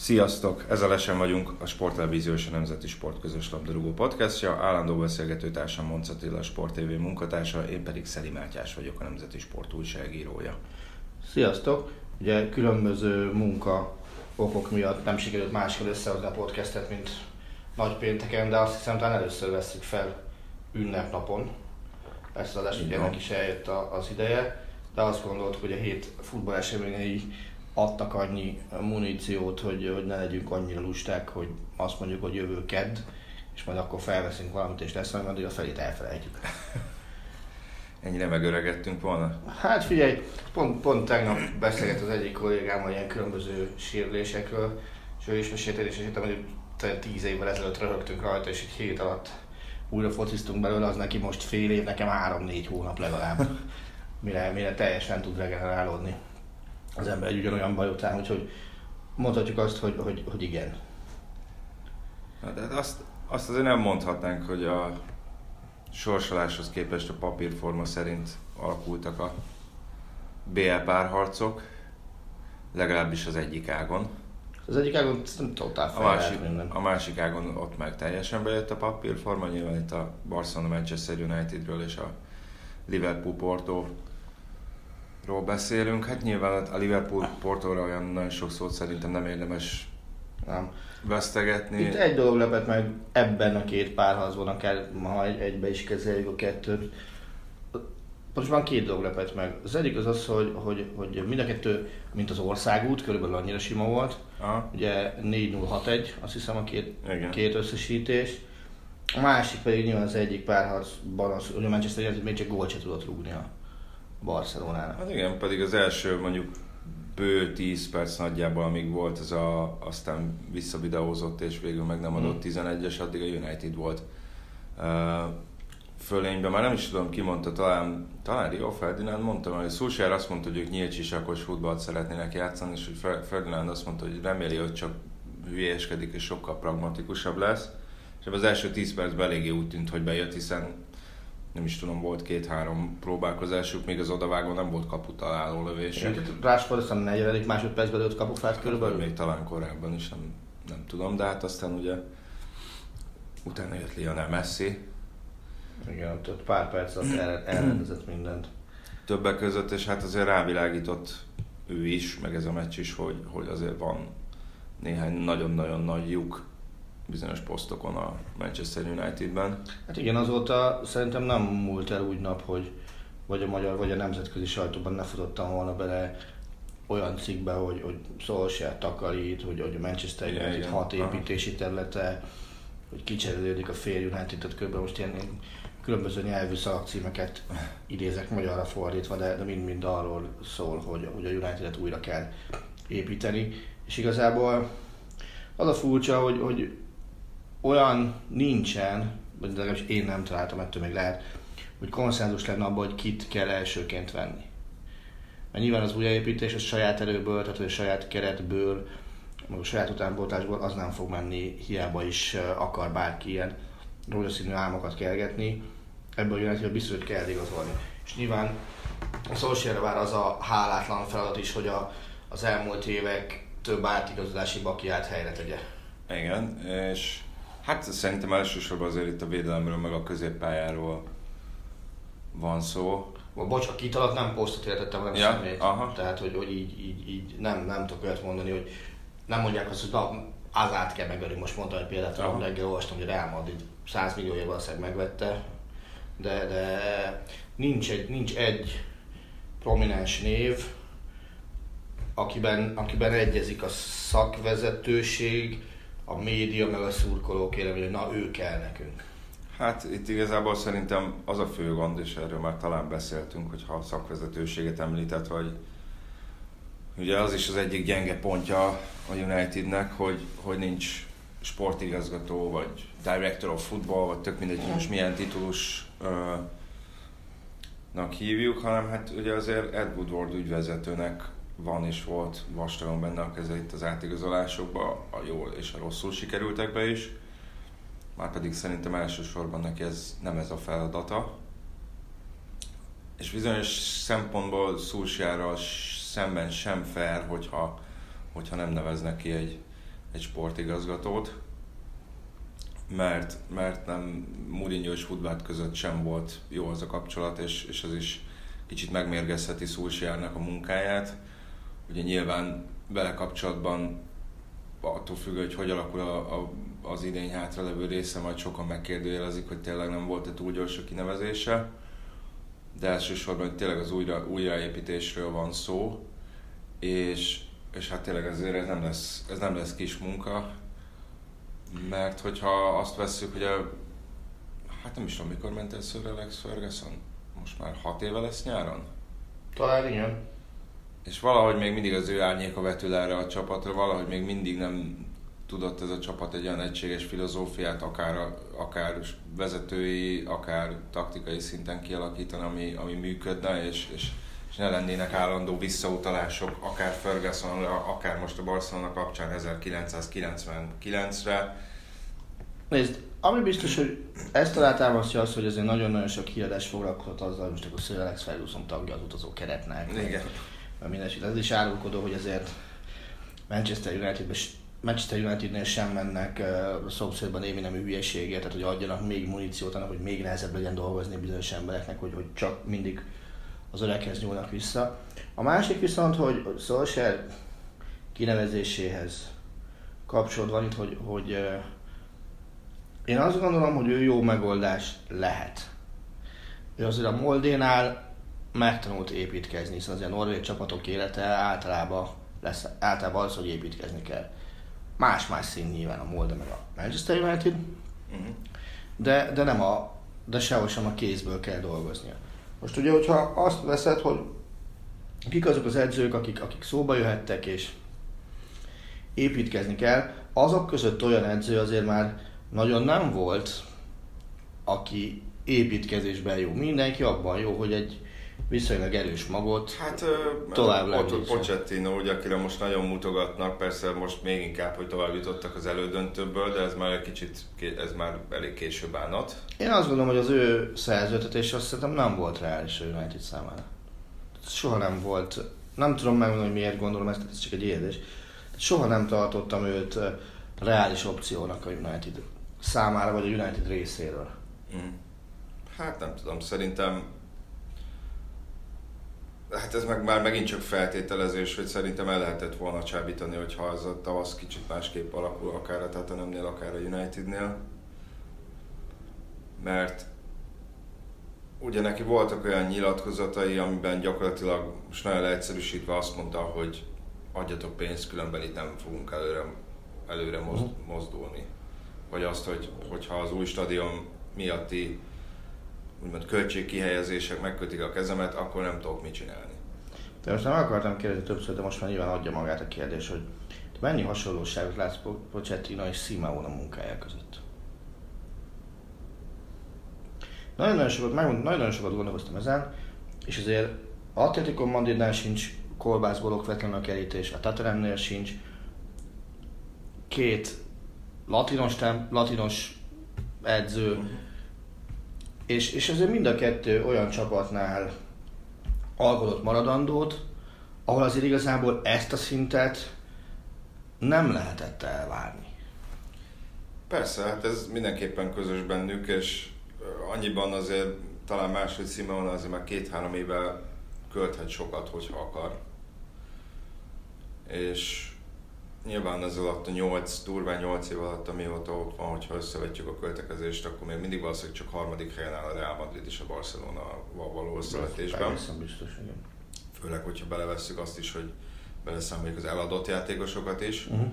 Sziasztok! Ez a Lesen vagyunk, a Sporttelevízió és a Nemzeti Sport közös labdarúgó podcastja. Állandó beszélgető társam Monc Attila, a Sport TV munkatársa, én pedig Szeli Mátyás vagyok, a Nemzeti Sport újságírója. Sziasztok! Ugye különböző munka okok miatt nem sikerült máskor összehozni a podcastet, mint nagy pénteken, de azt hiszem talán először veszük fel ünnepnapon. Ezt az adást, ugye ennek is eljött a, az ideje, de azt gondoltuk, hogy a hét futball eseményei adtak annyi muníciót, hogy, hogy ne legyünk annyira lusták, hogy azt mondjuk, hogy jövő kedd, és majd akkor felveszünk valamit, és lesz majd, a felét elfelejtjük. Ennyire megöregettünk volna? Hát figyelj, pont, pont tegnap beszélget az egyik kollégámmal ilyen különböző sérülésekről, és ő is mesélte, és hittem, hogy tíz évvel ezelőtt röhögtünk rajta, és egy hét alatt újra fociztunk belőle, az neki most fél év, nekem három-négy hónap legalább, mire, mire teljesen tud regenerálódni az ember egy ugyanolyan baj után, úgyhogy mondhatjuk azt, hogy, hogy, hogy igen. Na, de azt, azt azért nem mondhatnánk, hogy a sorsoláshoz képest a papírforma szerint alakultak a BL párharcok, legalábbis az egyik ágon. Az egyik ágon nem totál a másik, minden. a másik ágon ott meg teljesen bejött a papírforma, nyilván itt a Barcelona Manchester Unitedről és a Liverpool Porto ról beszélünk, hát nyilván a Liverpool Portóra olyan nagyon sok szót szerintem nem érdemes nem. vesztegetni. Itt egy dolog lepett meg ebben a két párharcban, akár egy, egybe is kezeljük a kettőt. Most van két dolog lepett meg. Az egyik az az, hogy, hogy, hogy mind a kettő, mint az országút, körülbelül annyira sima volt. Aha. Ugye 4-0-6-1, azt hiszem a két, Igen. két összesítés. A másik pedig nyilván az egyik párharcban az, hogy a Manchester United még csak gólt sem tudott rúgni a Barcelonának. Hát igen, pedig az első mondjuk bő 10 perc nagyjából, amíg volt ez a, aztán visszavideózott és végül meg nem adott hmm. 11-es, addig a United volt uh, fölényben. Már nem is tudom, ki mondta, talán, talán Rio Ferdinand mondta, hogy Szulsár azt mondta, hogy ők nyílt sisakos futballt szeretnének játszani, és hogy Ferdinand azt mondta, hogy reméli, hogy csak hülyéskedik és sokkal pragmatikusabb lesz. És az első 10 percben eléggé úgy tűnt, hogy bejött, hiszen nem is tudom, volt két-három próbálkozásuk, még az odavágó nem volt kaputaláló lövés. Rásford aztán 40. másodpercben lőtt kapufát körülbelül? Még talán korábban is, nem, nem tudom, de hát aztán ugye utána jött Lionel Messi. Igen, ott pár perc alatt elrendezett mindent. Többek között, és hát azért rávilágított ő is, meg ez a meccs is, hogy, hogy azért van néhány nagyon-nagyon nagy lyuk bizonyos posztokon a Manchester Unitedben. Hát igen, azóta szerintem nem múlt el úgy nap, hogy vagy a magyar, vagy a nemzetközi sajtóban ne futottam volna bele olyan cikkbe, hogy, hogy Solskjaer takarít, hogy, hogy a Manchester United igen, hat építési területe, hogy kicserélődik a fél United, tehát kb. most ilyen különböző nyelvű szalagcímeket idézek magyarra fordítva, de, de mind-mind arról szól, hogy, hogy a United-et újra kell építeni. És igazából az a furcsa, hogy, hogy olyan nincsen, vagy legalábbis én nem találtam, ettől még lehet, hogy konszenzus lenne abban, hogy kit kell elsőként venni. Mert nyilván az újjáépítés, az saját erőből, tehát a saját keretből, meg a saját utánpótlásból az nem fog menni, hiába is akar bárki ilyen rózsaszínű álmokat kergetni. Ebből jön hogy biztos, hogy kell igazolni. És nyilván a Solskjaerre vár az a hálátlan feladat is, hogy a, az elmúlt évek több átigazolási bakiát helyre tegye. Igen, és Hát szerintem elsősorban azért itt a védelemről, meg a középpályáról van szó. Bocs, a kit alatt nem posztot értettem, hanem ja, szemét. Aha. Tehát, hogy, hogy így, így, így, nem, nem tudok olyat mondani, hogy nem mondják azt, hogy na, az át kell megölni. Most mondtam egy példát, hogy reggel olvastam, hogy Real Madrid 100 milliója valószínűleg megvette, de, de nincs egy, nincs egy prominens név, akiben, akiben egyezik a szakvezetőség, a média, meg a szurkolók, kérem, hogy na ő kell nekünk. Hát itt igazából szerintem az a fő gond, és erről már talán beszéltünk, hogy ha a szakvezetőséget említett, vagy ugye az is az egyik gyenge pontja a Unitednek, hogy, hogy nincs sportigazgató, vagy director of football, vagy tök mindegy, hogy most milyen titulusnak hívjuk, hanem hát ugye azért Ed Woodward ügyvezetőnek van és volt vastagon benne a keze itt az átigazolásokban, a jól és a rosszul sikerültek be is. Már pedig szerintem elsősorban neki ez nem ez a feladata. És bizonyos szempontból Szulsjárral szemben sem fair, hogyha, hogyha nem neveznek ki egy, egy sportigazgatót, mert, mert nem Mourinho és Woodward között sem volt jó az a kapcsolat, és, és az is kicsit megmérgezheti Szulsjárnak a munkáját. Ugye nyilván vele kapcsolatban attól függ, hogy hogy alakul a, a, az idény hátralevő része, majd sokan megkérdőjelezik, hogy tényleg nem volt-e túl gyors a kinevezése. De elsősorban hogy tényleg az újra, újraépítésről van szó, és, és hát tényleg ezért ez nem lesz, ez nem lesz kis munka, mert hogyha azt vesszük, hogy a, hát nem is tudom, mikor ment el Alex Ferguson? Most már hat éve lesz nyáron? Talán igen. És valahogy még mindig az ő árnyéka vetül erre a csapatra, valahogy még mindig nem tudott ez a csapat egy olyan egységes filozófiát, akár, akár vezetői, akár taktikai szinten kialakítani, ami, ami működne, és, és, és ne lennének állandó visszautalások, akár Ferguson, akár most a Barcelona kapcsán 1999-re. Nézd, ami biztos, hogy ezt alátámasztja az, hogy azért nagyon-nagyon sok híradás foglalkozott azzal, hogy most akkor Sir Alex Ferguson tagja az utazó keretnek. Igen. Mindenesetre ez is árulkodó, hogy azért Manchester Unitedben Manchester Unitednél sem mennek uh, szomszédban némi nemű hülyeségért, tehát hogy adjanak még muníciót annak, hogy még nehezebb legyen dolgozni bizonyos embereknek, hogy, hogy csak mindig az öreghez nyúlnak vissza. A másik viszont, hogy Solskjaer kinevezéséhez kapcsolódva itt, hogy, hogy uh, én azt gondolom, hogy ő jó megoldás lehet. Ő azért a Moldénál megtanult építkezni, hiszen az ilyen norvég csapatok élete általában, lesz, általában az, hogy építkezni kell. Más-más szín nyilván a Molde meg a Manchester United, uh-huh. de, de nem a, de sehol sem a kézből kell dolgoznia. Most ugye, hogyha azt veszed, hogy kik azok az edzők, akik, akik szóba jöhettek és építkezni kell, azok között olyan edző azért már nagyon nem volt, aki építkezésben jó. Mindenki abban jó, hogy egy viszonylag erős magot hát, tovább lehet. Pochettino, ugye, akire most nagyon mutogatnak, persze most még inkább, hogy tovább jutottak az elődöntőből, de ez már egy kicsit, ez már elég késő bánat. Én azt gondolom, hogy az ő szerződtetés azt szerintem nem volt reális a United számára. Soha nem volt, nem tudom megmondani, hogy miért gondolom ezt, ez csak egy érdés. Soha nem tartottam őt reális opciónak a United számára, vagy a United részéről. Mm. Hát nem tudom, szerintem Hát ez meg már megint csak feltételezés, hogy szerintem el lehetett volna csábítani, hogyha ez a tavasz kicsit másképp alakul, akár a Tottenhamnél, akár a Unitednél. Mert ugye neki voltak olyan nyilatkozatai, amiben gyakorlatilag most nagyon leegyszerűsítve azt mondta, hogy adjatok pénzt, különben itt nem fogunk előre, előre mhm. mozdulni. Vagy azt, hogy, hogyha az új stadion miatti úgymond költségkihelyezések megkötik a kezemet, akkor nem tudok mit csinálni. De most nem akartam kérdezni többször, de most már nyilván adja magát a kérdés, hogy mennyi hasonlóságot látsz Pochettino és Simeone a munkája között? Nagyon-nagyon sokat, megmondom, nagyon-nagyon sokat gondolkoztam ezen, és azért Atletico Madridnál sincs kolbászból okvetlen a kerítés, a Tatanemnél sincs. Két latinos, latinos edző, uh-huh és, és azért mind a kettő olyan csapatnál alkotott maradandót, ahol azért igazából ezt a szintet nem lehetett elvárni. Persze, hát ez mindenképpen közös bennük, és annyiban azért talán máshogy Simon azért már két-három éve költhet sokat, hogyha akar. És nyilván ez alatt a 8, durván 8 év alatt, amióta ott van, hogyha összevetjük a költekezést, akkor még mindig valószínűleg csak harmadik helyen áll a Real Madrid és a Barcelona való összevetésben. Biztos, igen. Főleg, hogyha belevesszük azt is, hogy beleszámoljuk az eladott játékosokat is. Uh-huh.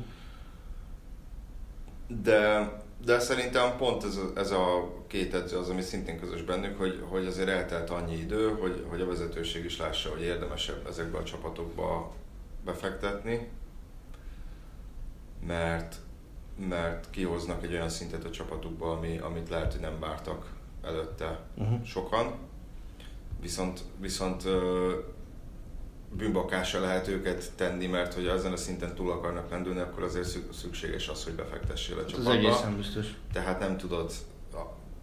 De, de szerintem pont ez a, ez a két edző az, ami szintén közös bennük, hogy, hogy azért eltelt annyi idő, hogy, hogy a vezetőség is lássa, hogy érdemesebb ezekbe a csapatokba befektetni, mert, mert kihoznak egy olyan szintet a csapatukba, ami, amit lehet, hogy nem vártak előtte uh-huh. sokan. Viszont, viszont bűnbakásra lehet őket tenni, mert hogy ezen a szinten túl akarnak lendülni, akkor azért szükséges az, hogy befektessél a csapatba. Ez egészen biztos. Tehát nem tudod,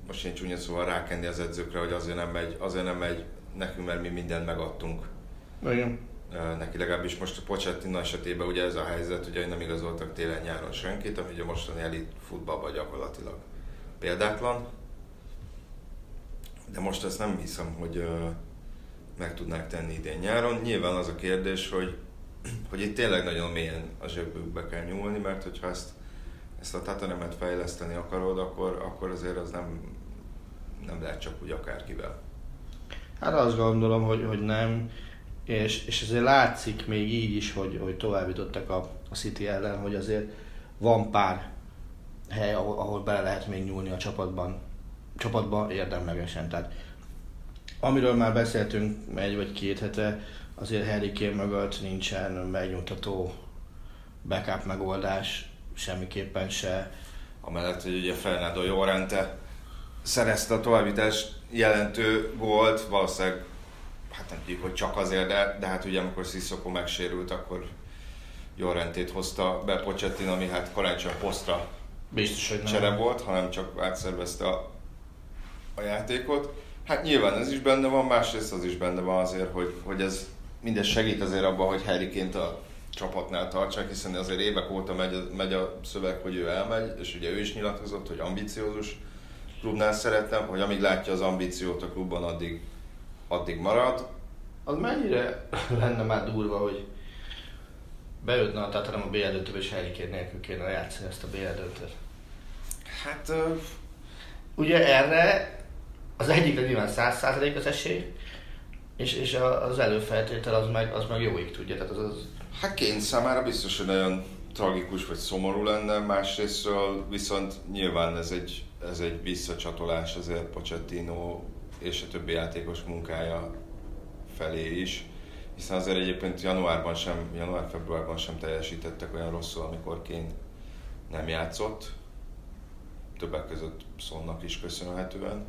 most én csúnya szóval rákenni az edzőkre, hogy azért nem megy, azért nem megy nekünk, mert mi mindent megadtunk. Igen. Neki legalábbis most a Pochettino esetében ugye ez a helyzet, ugye nem igazoltak télen-nyáron senkit, ami ugye mostani elit futballban gyakorlatilag példátlan. De most ezt nem hiszem, hogy meg tudnák tenni idén nyáron. Nyilván az a kérdés, hogy, hogy itt tényleg nagyon mélyen a zsebükbe kell nyúlni, mert hogyha ezt, ezt a Tatanemet fejleszteni akarod, akkor, akkor azért az nem, nem lehet csak úgy akárkivel. Hát azt gondolom, hogy, hogy nem, és, és azért látszik még így is, hogy, hogy tovább jutottak a, a City ellen, hogy azért van pár hely, ahol, ahol bele lehet még nyúlni a csapatban, csapatban érdemlegesen. Tehát amiről már beszéltünk egy vagy két hete, azért Harry Kane mögött nincsen megnyugtató backup megoldás, semmiképpen se. Amellett, hogy ugye Fernando Llorente szerezte a továbbítás jelentő gólt, valószínűleg, hát nem tudjuk, hogy csak azért, de, de hát ugye amikor Sissoko megsérült, akkor Llorentét hozta be Pochettin, ami hát karácsony posztra Biztos, hogy nem. csere volt, hanem csak átszervezte a, a játékot. Hát nyilván ez is benne van, másrészt az is benne van azért, hogy, hogy ez mindez segít azért abban, hogy harry a csapatnál tartsák, hiszen azért évek óta megy, megy a szöveg, hogy ő elmegy, és ugye ő is nyilatkozott, hogy ambiciózus klubnál szeretem, hogy amíg látja az ambíciót a klubban, addig, addig marad. Az mennyire lenne már durva, hogy beütne a Tatanem a BL döntőbe, és Harry nélkül kéne játszani ezt a BL döntőt? Hát... Uh... Ugye erre az egyik nyilván 100% az esély, és, és az előfeltétel az meg, az meg jóig tudja. Tehát az, az... Hát Kane számára biztos, hogy nagyon tragikus vagy szomorú lenne, másrésztről viszont nyilván ez egy, ez egy visszacsatolás azért Pochettino és a többi játékos munkája felé is, hiszen azért egyébként januárban sem, január-februárban sem teljesítettek olyan rosszul, amikor Kane nem játszott, többek között Szonnak is köszönhetően.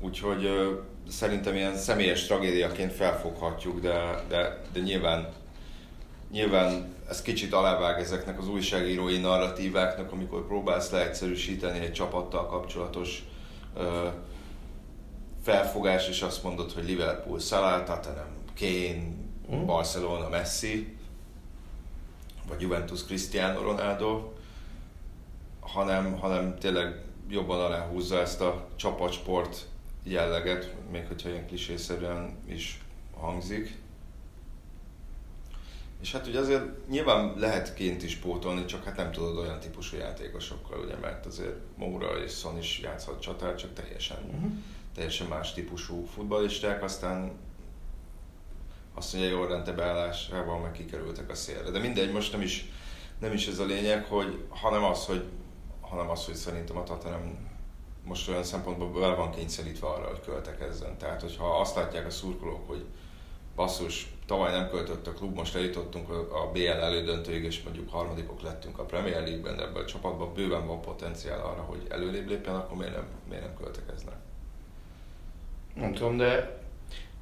Úgyhogy szerintem ilyen személyes tragédiaként felfoghatjuk, de, de, de nyilván, nyilván ez kicsit alávág ezeknek az újságírói narratíváknak, amikor próbálsz leegyszerűsíteni egy csapattal kapcsolatos felfogás, és azt mondod, hogy Liverpool Salah, Tottenham Kane, mm. Barcelona Messi, vagy Juventus Cristiano Ronaldo, hanem, hanem tényleg jobban aláhúzza ezt a csapatsport jelleget, még hogyha ilyen klisészerűen is hangzik. És hát ugye azért nyilván lehet ként is pótolni, csak hát nem tudod olyan típusú játékosokkal, ugye, mert azért Moura és Son is játszhat csatár, csak teljesen, uh-huh. teljesen más típusú futballisták, aztán azt mondja, hogy Rente beállásával meg kikerültek a szélre. De mindegy, most nem is, nem is ez a lényeg, hogy, hanem az, hogy, hanem az, hogy szerintem a Tottenham most olyan szempontból vele van kényszerítve arra, hogy költekezzen. Tehát, hogyha azt látják a szurkolók, hogy basszus, tavaly nem költött a klub, most eljutottunk a BL elődöntőig, és mondjuk harmadikok lettünk a Premier League-ben, ebből a csapatban bőven van potenciál arra, hogy előrébb lépjen, akkor miért nem, miért nem költekeznek? Nem tudom, de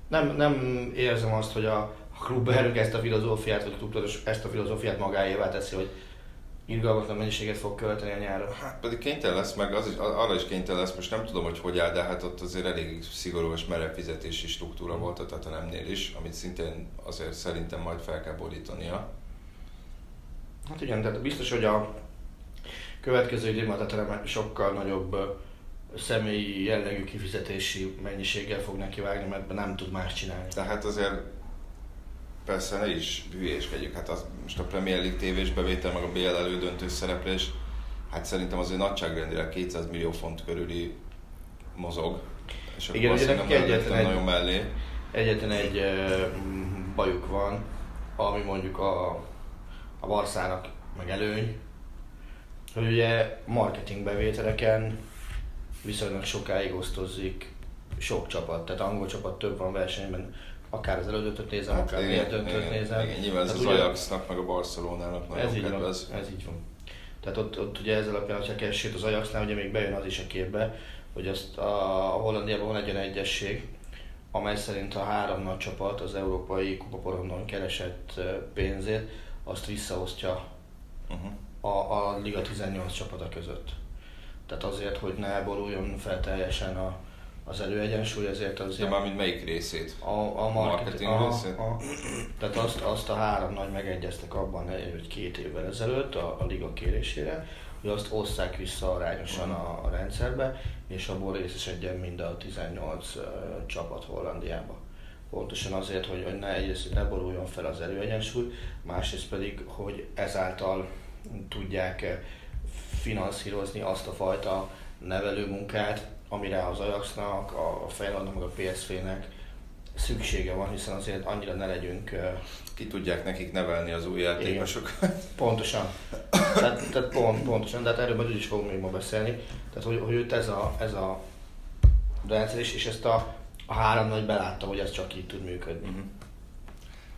nem, nem érzem azt, hogy a klub ezt a filozófiát, vagy a klub ezt a filozófiát magáévá teszi, hogy irgalmatlan mennyiséget fog költeni a nyáron. Hát pedig kénytelen lesz, meg az is, arra is kénytelen lesz, most nem tudom, hogy hogy áll, de hát ott azért elég szigorú és merev fizetési struktúra volt a Tatanemnél is, amit szintén azért szerintem majd fel kell borítania. Hát igen, tehát biztos, hogy a következő időben a Tatanem sokkal nagyobb személyi jellegű kifizetési mennyiséggel fog neki vágni, mert nem tud más csinálni. Tehát azért persze ne is hülyéskedjük, hát az, most a Premier League tévés bevétel, meg a BL elődöntő szereplés, hát szerintem azért nagyságrendileg 200 millió font körüli mozog. És akkor Igen, ugye nem egyetlen egy- nagyon mellé. Egyetlen egy ö, bajuk van, ami mondjuk a, a Barszának meg előny, hogy ugye marketing bevételeken viszonylag sokáig osztozik sok csapat, tehát angol csapat több van versenyben, akár az elődöntőt nézem, Hát akár igen, a döntőt nézem. Igen, nyilván ez az ugye- Ajaxnak, meg a Barcelonának nagyon ez így van, ez így van. Tehát ott, ott ugye ez alapján, ha keresít az Ajaxnál, ugye még bejön az is a képbe, hogy azt a, a Hollandiában van egy olyan egyesség, amely szerint a három nagy csapat az európai kupaporondon keresett pénzét, azt visszaosztja Uh-huh. a, a Liga 18 csapata között. Tehát azért, hogy ne boruljon fel teljesen a, az előegyensúly, ezért De azért már mint melyik részét? a, a marketing marketing, a, részét? a, tehát azt, azt a három nagy megegyeztek abban, hogy két évvel ezelőtt a, a liga kérésére, hogy azt osszák vissza arányosan a, a rendszerbe, és abból részesedjen mind a 18 uh, csapat Hollandiába. Pontosan azért, hogy, hogy ne egyrészt ne boruljon fel az előegyensúly, másrészt pedig, hogy ezáltal tudják eh, finanszírozni azt a fajta nevelőmunkát, amire az Ajaxnak, a Feyenoordnak, meg a PSV-nek szüksége van, hiszen azért annyira ne legyünk Ki tudják nekik nevelni az új játékosokat? pontosan. Tehát, tehát pont, pontosan, de hát erről majd úgy is fogunk még ma beszélni. Tehát, hogy, hogy őt ez a, ez a rendszer is, és ezt a, a három nagy belátta, hogy ez csak így tud működni. Mhm.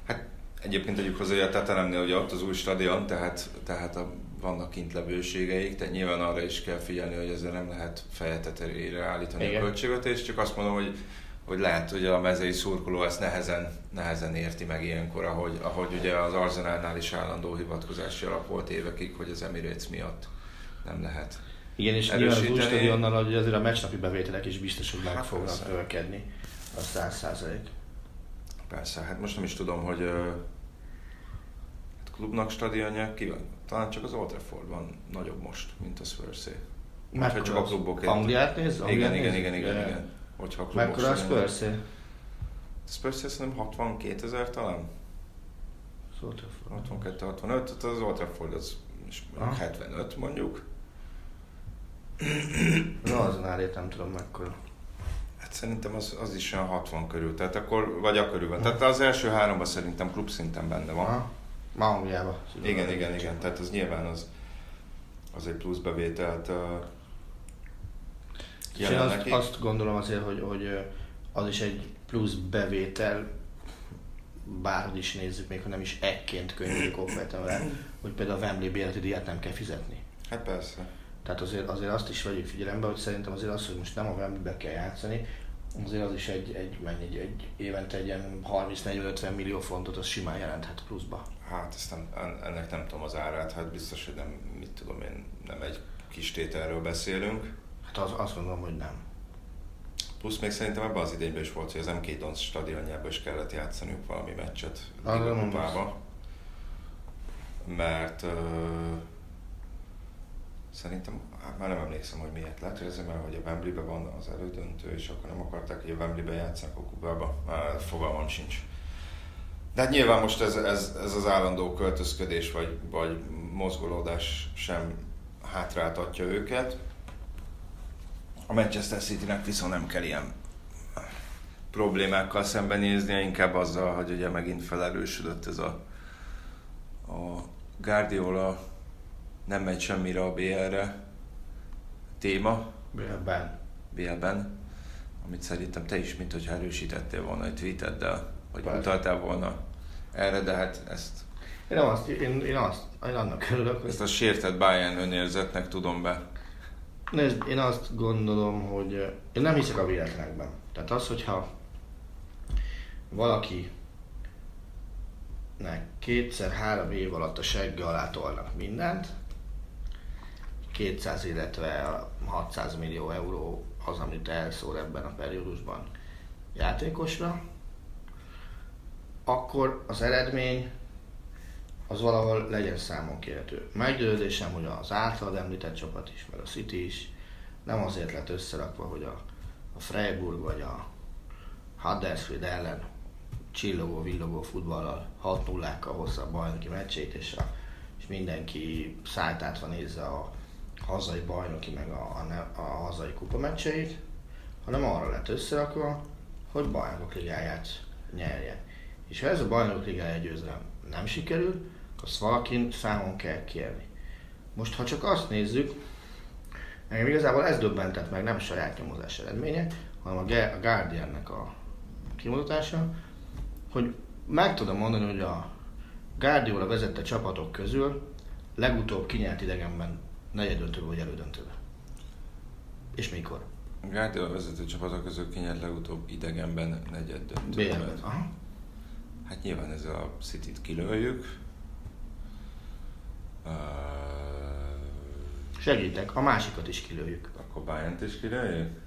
Hát egyébként tegyük hozzá, hogy a Tatanemnél ugye ott az új stadion, tehát, tehát a, vannak kint levőségeik, tehát nyilván arra is kell figyelni, hogy ezzel nem lehet feje tetejére állítani Igen. a költségvetést, csak azt mondom, hogy hogy lehet, hogy a mezei szurkoló ezt nehezen, nehezen érti meg ilyenkor, ahogy, ahogy ugye az Arzenálnál is állandó hivatkozási alap volt évekig, hogy az Emirates miatt nem lehet. Igen, és nyilván az új Erősíteni. stadionnal hogy azért a meccsnapi bevételek is biztos, hogy meg Hát fognak persze. növekedni. A száz százalék. Persze, hát most nem is tudom, hogy hát klubnak stadionja ki van. Talán csak az Old Trafford van nagyobb most, mint a spurs Mekkora csak a az? klubok Angliát néz? Igen, Angliát igen, néz? igen, igen, Igen. igen. Hogyha a klubok Mekkora a spurs A Spurs szerintem 62 ezer talán. 62-65, tehát az Old Trafford az Aha. 75 mondjuk. Az Arzenálét nem tudom mekkora. Hát szerintem az, az is olyan 60 körül, tehát akkor, vagy a körül van. Tehát az első háromban szerintem klub szinten benne van. Aha. Ma Angliába. Igen, igen, igen. Tehát az nyilván az, az egy plusz bevételt uh, És én azt, neki. azt gondolom azért, hogy, hogy az is egy plusz bevétel, bárhogy is nézzük, még ha nem is ekként könyveljük okvetemre, hogy például a Wembley bérleti díjat nem kell fizetni. Hát persze. Tehát azért, azért azt is vegyük figyelembe, hogy szerintem azért az, hogy most nem a Wembley-be kell játszani, azért az is egy, egy, mennyi, egy, egy évente egy ilyen 30-40-50 millió fontot az simán jelenthet pluszba. Hát ezt nem, en- ennek nem tudom az árát, hát biztos, hogy nem, mit tudom én, nem egy kis tételről beszélünk. Hát az, azt gondolom, hogy nem. Plusz még szerintem ebben az idényben is volt, hogy az M2 Dons stadionjában is kellett játszaniuk valami meccset kupába. Mert ö, szerintem, hát már nem emlékszem, hogy miért lehet, hogy ezért, mert hogy a Wembley-be van az elődöntő, és akkor nem akarták, hogy a Wembley-be játszanak a kupába. Már fogalmam sincs. De hát nyilván most ez, ez, ez az állandó költözködés vagy, vagy mozgolódás sem hátráltatja őket. A Manchester City-nek viszont nem kell ilyen problémákkal szembenéznie, inkább azzal, hogy ugye megint felerősödött ez a, a Guardiola nem megy semmire a BL-re téma, Bélben. BL-ben, amit szerintem te is, mint hogyha erősítettél volna egy tweeteddel, vagy Persze. utaltál volna erre, de hát ezt, Én, nem azt, én, én, azt, én annak örülök, hogy ezt a sértett Bayern önérzetnek tudom be. Nézd, én azt gondolom, hogy én nem hiszek a véletlenekben. Tehát az, hogyha valaki kétszer-három év alatt a segge alá tolnak mindent, 200, illetve 600 millió euró az, amit elszór ebben a periódusban játékosra, akkor az eredmény az valahol legyen számon kérhető. Meggyőződésem, hogy az általad említett csapat is, meg a City is nem azért lett összerakva, hogy a, a Freiburg vagy a Huddersfield ellen csillogó, villogó futballal, 6 0 hozza a bajnoki meccsét, és, a, és mindenki szájtátva nézze a hazai bajnoki, meg a, a, a hazai kupa meccseit, hanem arra lett összerakva, hogy bajnokok ligáját nyerje. És ha ez a bajnokok ligája győzelem nem sikerül, azt valakin számon kell kérni. Most ha csak azt nézzük, engem igazából ez döbbentett meg, nem saját nyomozás eredménye, hanem a Guardiannek a kimutatása, hogy meg tudom mondani, hogy a Guardiola vezette csapatok közül legutóbb kinyert idegenben negyedöntőbe vagy elődöntőbe. És mikor? Guardiola vezető csapatok közül kinyert legutóbb idegenben negyeddöntőben. Hát nyilván ez a City-t kilőjük. Uh... Segítek, a másikat is kilőjük. Akkor Bayern-t is kilőjük?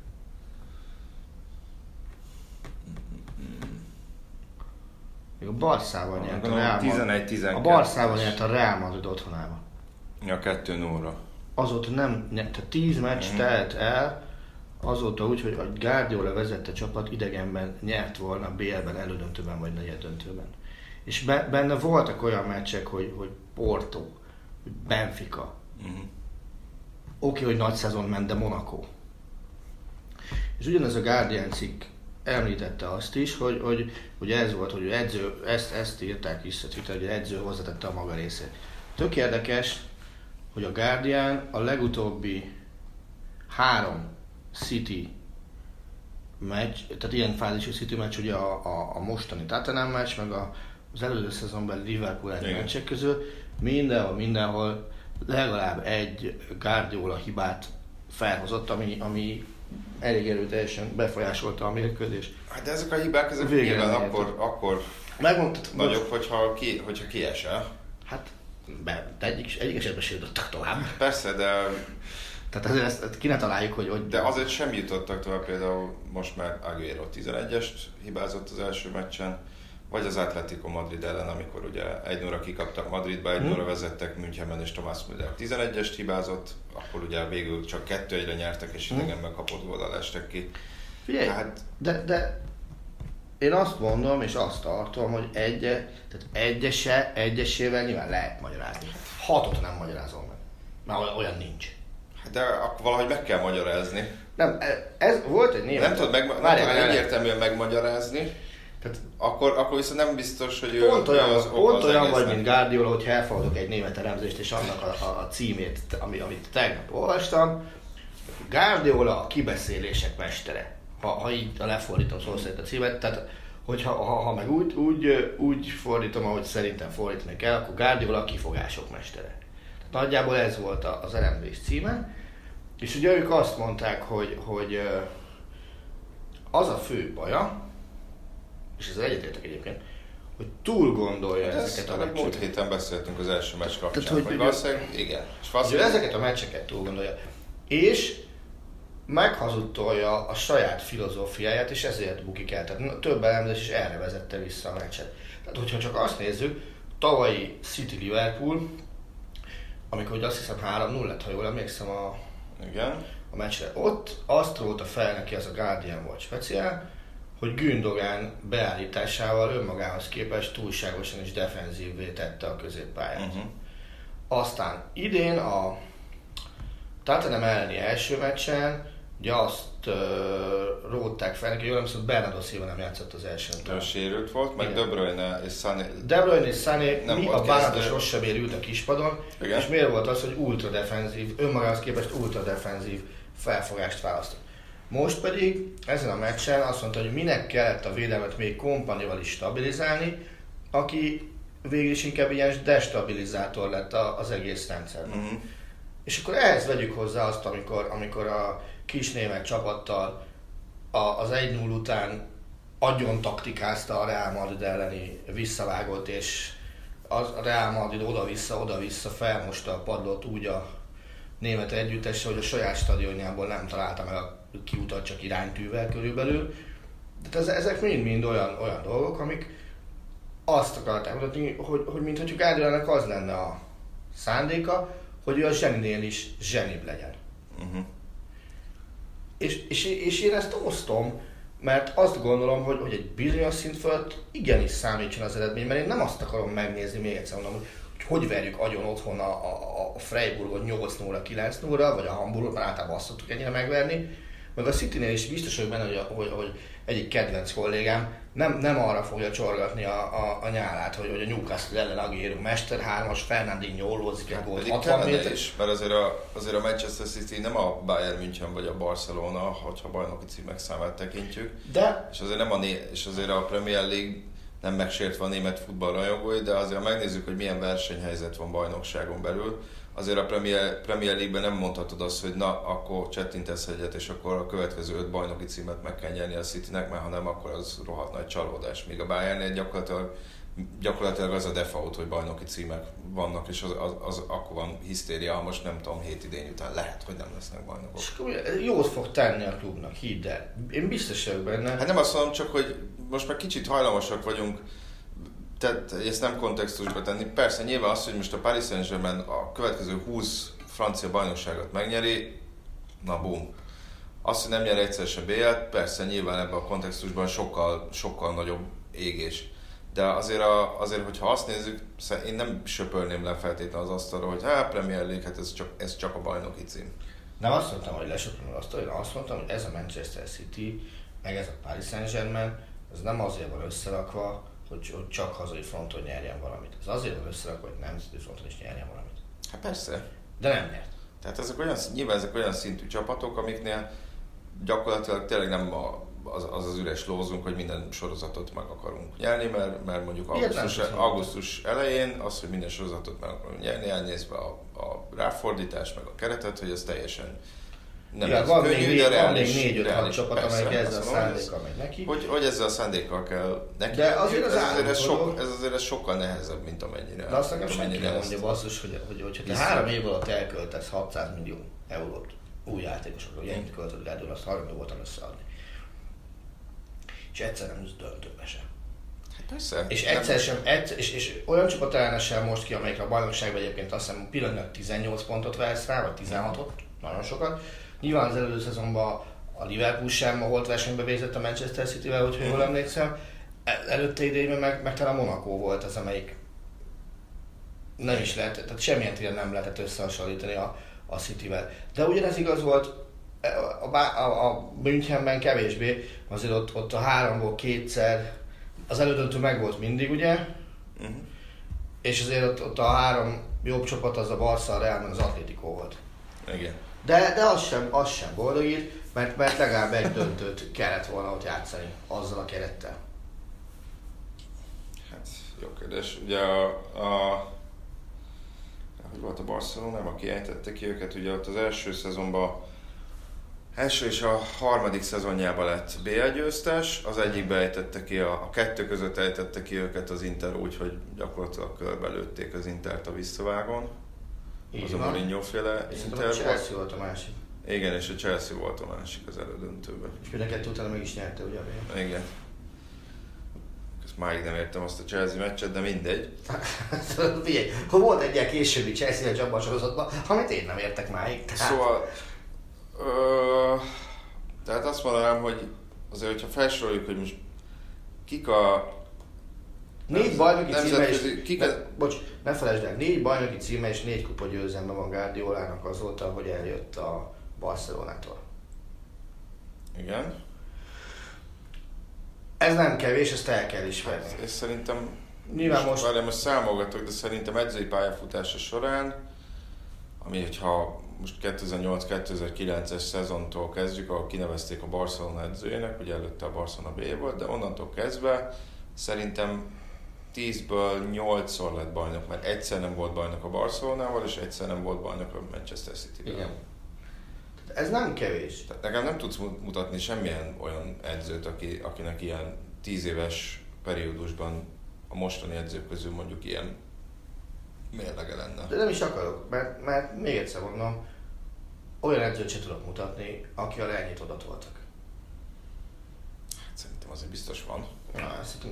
Még a Barszával nyert a Real Madrid. A Barszával nyert a Real Madrid otthonában. Ja, 2 0 Azóta nem, tehát 10 meccs mm. telt el, azóta úgy, hogy a Guardiola vezette csapat idegenben nyert volna BL-ben, elődöntőben vagy negyeddöntőben. És be, benne voltak olyan meccsek, hogy, hogy Porto, hogy Benfica. Mm. Oké, okay, hogy nagy szezon ment, de Monaco. És ugyanez a Guardian cikk említette azt is, hogy, hogy, hogy ez volt, hogy edző, ezt, ezt írták is hogy edző hozzátette a maga részét. Tök érdekes, hogy a Guardian a legutóbbi három City meccs, tehát ilyen fázisú City meccs, ugye a, a, a mostani Tottenham meccs, meg a, az előző szezonban Liverpool egy meccsek közül, mindenhol, mindenhol legalább egy Guardiola hibát felhozott, ami, ami elég erőteljesen befolyásolta a mérkőzést. Hát de ezek a hibák, ezek nyilván akkor, akkor Megmondtad, nagyobb, hogyha, ki, hogyha kiesel. Hát, de egyik, egyik esetben sem jutottak tovább. Persze, de... Tehát azért ezt, ezt ki ne találjuk, hogy, hogy... De azért sem jutottak tovább, például most már Aguero 11-est hibázott az első meccsen, vagy az Atletico Madrid ellen, amikor ugye egy óra kikaptak Madridba, egy óra hmm. vezettek Münchenben, és Thomas Müller 11-est hibázott, akkor ugye végül csak kettő egyre nyertek, és hmm. idegenben kapott góllal estek ki. Figyelj, hát... de, de én azt mondom, és azt tartom, hogy egy, tehát egyese, egyesével nyilván lehet magyarázni. Hatot nem magyarázom meg, mert olyan nincs. Hát de akkor valahogy meg kell magyarázni. Nem, ez volt egy német... Nem tudod, meg, nem tudod egyértelműen megmagyarázni, tehát akkor, akkor viszont nem biztos, hogy pont ő olyan, az, pont az olyan vagy, mint Guardiola, hogy elfogadok egy német elemzést, és annak a, a, a címét, ami, amit tegnap olvastam. Guardiola a kibeszélések mestere. Ha, ha így a lefordítom szó szerint a címet, tehát hogyha ha, ha meg úgy, úgy, úgy fordítom, ahogy szerintem fordítani kell, akkor Guardiola a kifogások mestere. Tehát nagyjából ez volt az elemzés címe. És ugye ők azt mondták, hogy, hogy az a fő baja, és ez egyetértek egyébként, hogy túl gondolja hát ezeket a meccseket. Múlt héten beszéltünk az első meccs kapcsán, Tehát, hogy, hogy valószínűleg, igen. És valószínűleg... ezeket a meccseket túl gondolja. És meghazudtolja a saját filozófiáját, és ezért bukik el. Tehát több elemzés is erre vezette vissza a meccset. Tehát, hogyha csak azt nézzük, tavalyi City Liverpool, amikor azt hiszem 3-0 lett, ha jól emlékszem a, Igen. a meccsre, ott azt róta fel neki, az a Guardian volt speciál, hogy Gündogan beállításával önmagához képest túlságosan is defenzívvé tette a középpályát. Uh-huh. Aztán idén a Tottenham elleni első meccsen ugye azt uh, rótták fel neki, jól emlékszem, Bernardo Silva nem játszott az első meccsen. sérült volt, meg De Bruyne és Sané. De Bruyne és Sané, nem mi a Bánatos Rossabér ült a kispadon, Igen? és miért volt az, hogy ultra defenzív, önmagához képest ultra defenzív felfogást választott. Most pedig ezen a meccsen azt mondta, hogy minek kellett a védelmet még kompanival is stabilizálni, aki végül is inkább ilyen destabilizátor lett az egész rendszerben. Uh-huh. És akkor ehhez vegyük hozzá azt, amikor, amikor a kis német csapattal a, az 1-0 után agyon taktikázta a Real Madrid elleni visszavágott, és a Real Madrid oda-vissza, oda-vissza felmosta a padlót úgy a német együttesse, hogy a saját stadionjából nem találta meg a kiutat csak iránytűvel körülbelül. De ez, ezek mind-mind olyan, olyan dolgok, amik azt akarták mutatni, hogy, hogy mintha Gárdiolának az lenne a szándéka, hogy ő a zseninél is zsenibb legyen. Uh-huh. És, és, és én ezt osztom, mert azt gondolom, hogy, hogy egy bizonyos szint fölött igenis számítson az eredmény, mert én nem azt akarom megnézni, még egyszer mondom, hogy hogy, hogy verjük agyon otthon a, a, a Freiburgot 8 0 9 0 vagy a Hamburgot, mert általában azt szoktuk ennyire megverni, meg a City-nél is biztos vagyok benne, hogy, hogy, hogy egyik kedvenc kollégám nem, nem arra fogja csorgatni a, a, a nyálát, hogy, hogy a Newcastle ellen Agüero Mester 3-as, Fernandinho ollózik egy gólt 60 méter. is, mert azért a, azért a Manchester City nem a Bayern München vagy a Barcelona, hogyha bajnoki címek számát tekintjük. De És azért, nem a, és azért a Premier League nem megsértve a német futballrajongói, de azért ha megnézzük, hogy milyen versenyhelyzet van bajnokságon belül, azért a Premier, Premier League-ben nem mondhatod azt, hogy na, akkor csettintesz egyet, és akkor a következő öt bajnoki címet meg kell nyerni a Citynek, mert ha nem, akkor az rohadt nagy csalódás. Míg a Bayernnél gyakorlatilag, gyakorlatilag az a default, hogy bajnoki címek vannak, és az, az, az akkor van hisztéria, ha most nem tudom, hét idény után lehet, hogy nem lesznek bajnokok. és jót fog tenni a klubnak, hidd el. Én biztos vagyok benne. Hát nem azt mondom, csak hogy most már kicsit hajlamosak vagyunk tehát ezt nem kontextusba tenni. Persze nyilván az, hogy most a Paris Saint-Germain a következő 20 francia bajnokságot megnyeri, na bum. Azt, hogy nem nyer egyszer se BL, persze nyilván ebben a kontextusban sokkal, sokkal nagyobb égés. De azért, a, azért, hogyha azt nézzük, én nem söpörném le feltétlenül az asztalra, hogy hát Premier League, hát ez csak, ez csak a bajnoki cím. Nem azt mondtam, hogy lesöpöm azt, hogy azt mondtam, hogy ez a Manchester City, meg ez a Paris Saint-Germain, ez nem azért van összerakva, hogy, hogy csak hazai fronton nyerjen valamit. Ez azért van összerakva, hogy nemzeti fronton is nyerjen valamit. Hát persze, De nem nyert. Tehát ezek olyan, nyilván ezek olyan szintű csapatok, amiknél gyakorlatilag tényleg nem a, az, az az üres lózunk, hogy minden sorozatot meg akarunk nyerni, mert, mert mondjuk augusztus, augusztus elején az, hogy minden sorozatot meg akarunk nyerni, elnézve a, a ráfordítás, meg a keretet, hogy ez teljesen nem ez van könnyű, még, de van még négy-öt hat csapat, amelyik ezzel a szándékkal megy neki. hogy, hogy ezzel a szándékkal kell neki. De azért az ez, azért ez, sok, ez azért ez sokkal nehezebb, mint amennyire. De azt nekem senki nem mondja basszus, hogy, hogy, hogy, hogy te három év alatt elköltesz 600 millió eurót új játékosokra, ugye ennyit költöd le, azt 30 voltam összeadni. És egyszer nem jutsz döntőbe sem. Persze. És egyszer sem, egyszer, és, és olyan csapat ellen sem most ki, amelyik a bajnokságban egyébként azt hiszem pillanatnyilag 18 pontot vesz rá, vagy 16-ot, nagyon sokat. Nyilván az előző szezonban a Liverpool sem a holt versenybe végzett a Manchester City-vel, hogyha jól emlékszem. El- Előtte idejében meg, meg talán Monaco volt az, amelyik nem is lehet, tehát semmilyen téren nem lehetett összehasonlítani a, a City-vel. De ugyanez igaz volt a, a, a, a Münchenben kevésbé, azért ott, ott a háromból kétszer, az elődöntő meg volt mindig, ugye? Mhm. És azért ott, ott a három jobb csapat az a Barca, a Real, meg az Atlético volt. Igen. De, de az sem, az sem boldogít, mert, mert legalább egy döntőt kellett volna ott játszani azzal a kerettel. Hát, jó kérdés. Ugye a, a hogy volt a Barcelona, aki ejtette ki őket, ugye ott az első szezonban első és a harmadik szezonjában lett BL győztes, az egyikbe ejtette ki, a, a kettő között ejtette ki őket az Inter úgy, hogy gyakorlatilag körbelőtték az Intert a visszavágon. Így az a. Mourinho féle És Inter szerintem a. Chelsea volt a másik. Igen, és a Chelsea volt a másik az elődöntőben. És mind a kettő utána meg is nyerte, ugye? Igen. Ezt máig nem értem azt a Chelsea meccset, de mindegy. Figyelj, ha volt egy ilyen későbbi Chelsea a abban a sorozatban, amit én nem értek máig. Tehát, Szóval, ö, tehát azt mondanám, hogy azért, hogyha felsoroljuk, hogy most kik a... Négy bajnoki címe és... nemzetközi- Kik ne, bocs, ne felejtsd el, négy bajnoki címe és négy kupa győzelme van Guardiolának azóta, hogy eljött a Barcelonától. igen. Ez nem kevés, ezt el kell ismerni. Hát, és szerintem... Nyilván most- Várjál, most számolgatok, de szerintem edzői pályafutása során, ami hogyha most 2008-2009-es szezontól kezdjük, ahol kinevezték a Barcelona edzőjének, ugye előtte a Barcelona B volt, de onnantól kezdve szerintem 10-ből 8-szor lett bajnok, mert egyszer nem volt bajnok a Barcelonával, és egyszer nem volt bajnok a Manchester City-vel. Igen. Ez nem kevés. Tehát nekem nem tudsz mu- mutatni semmilyen olyan edzőt, aki, akinek ilyen 10 éves periódusban a mostani edzők közül mondjuk ilyen mérlege lenne. De nem is akarok, mert, mert még egyszer mondom, olyan edzőt sem tudok mutatni, aki a ennyit oda toltak. Hát szerintem azért biztos van. Na, ezt. Hát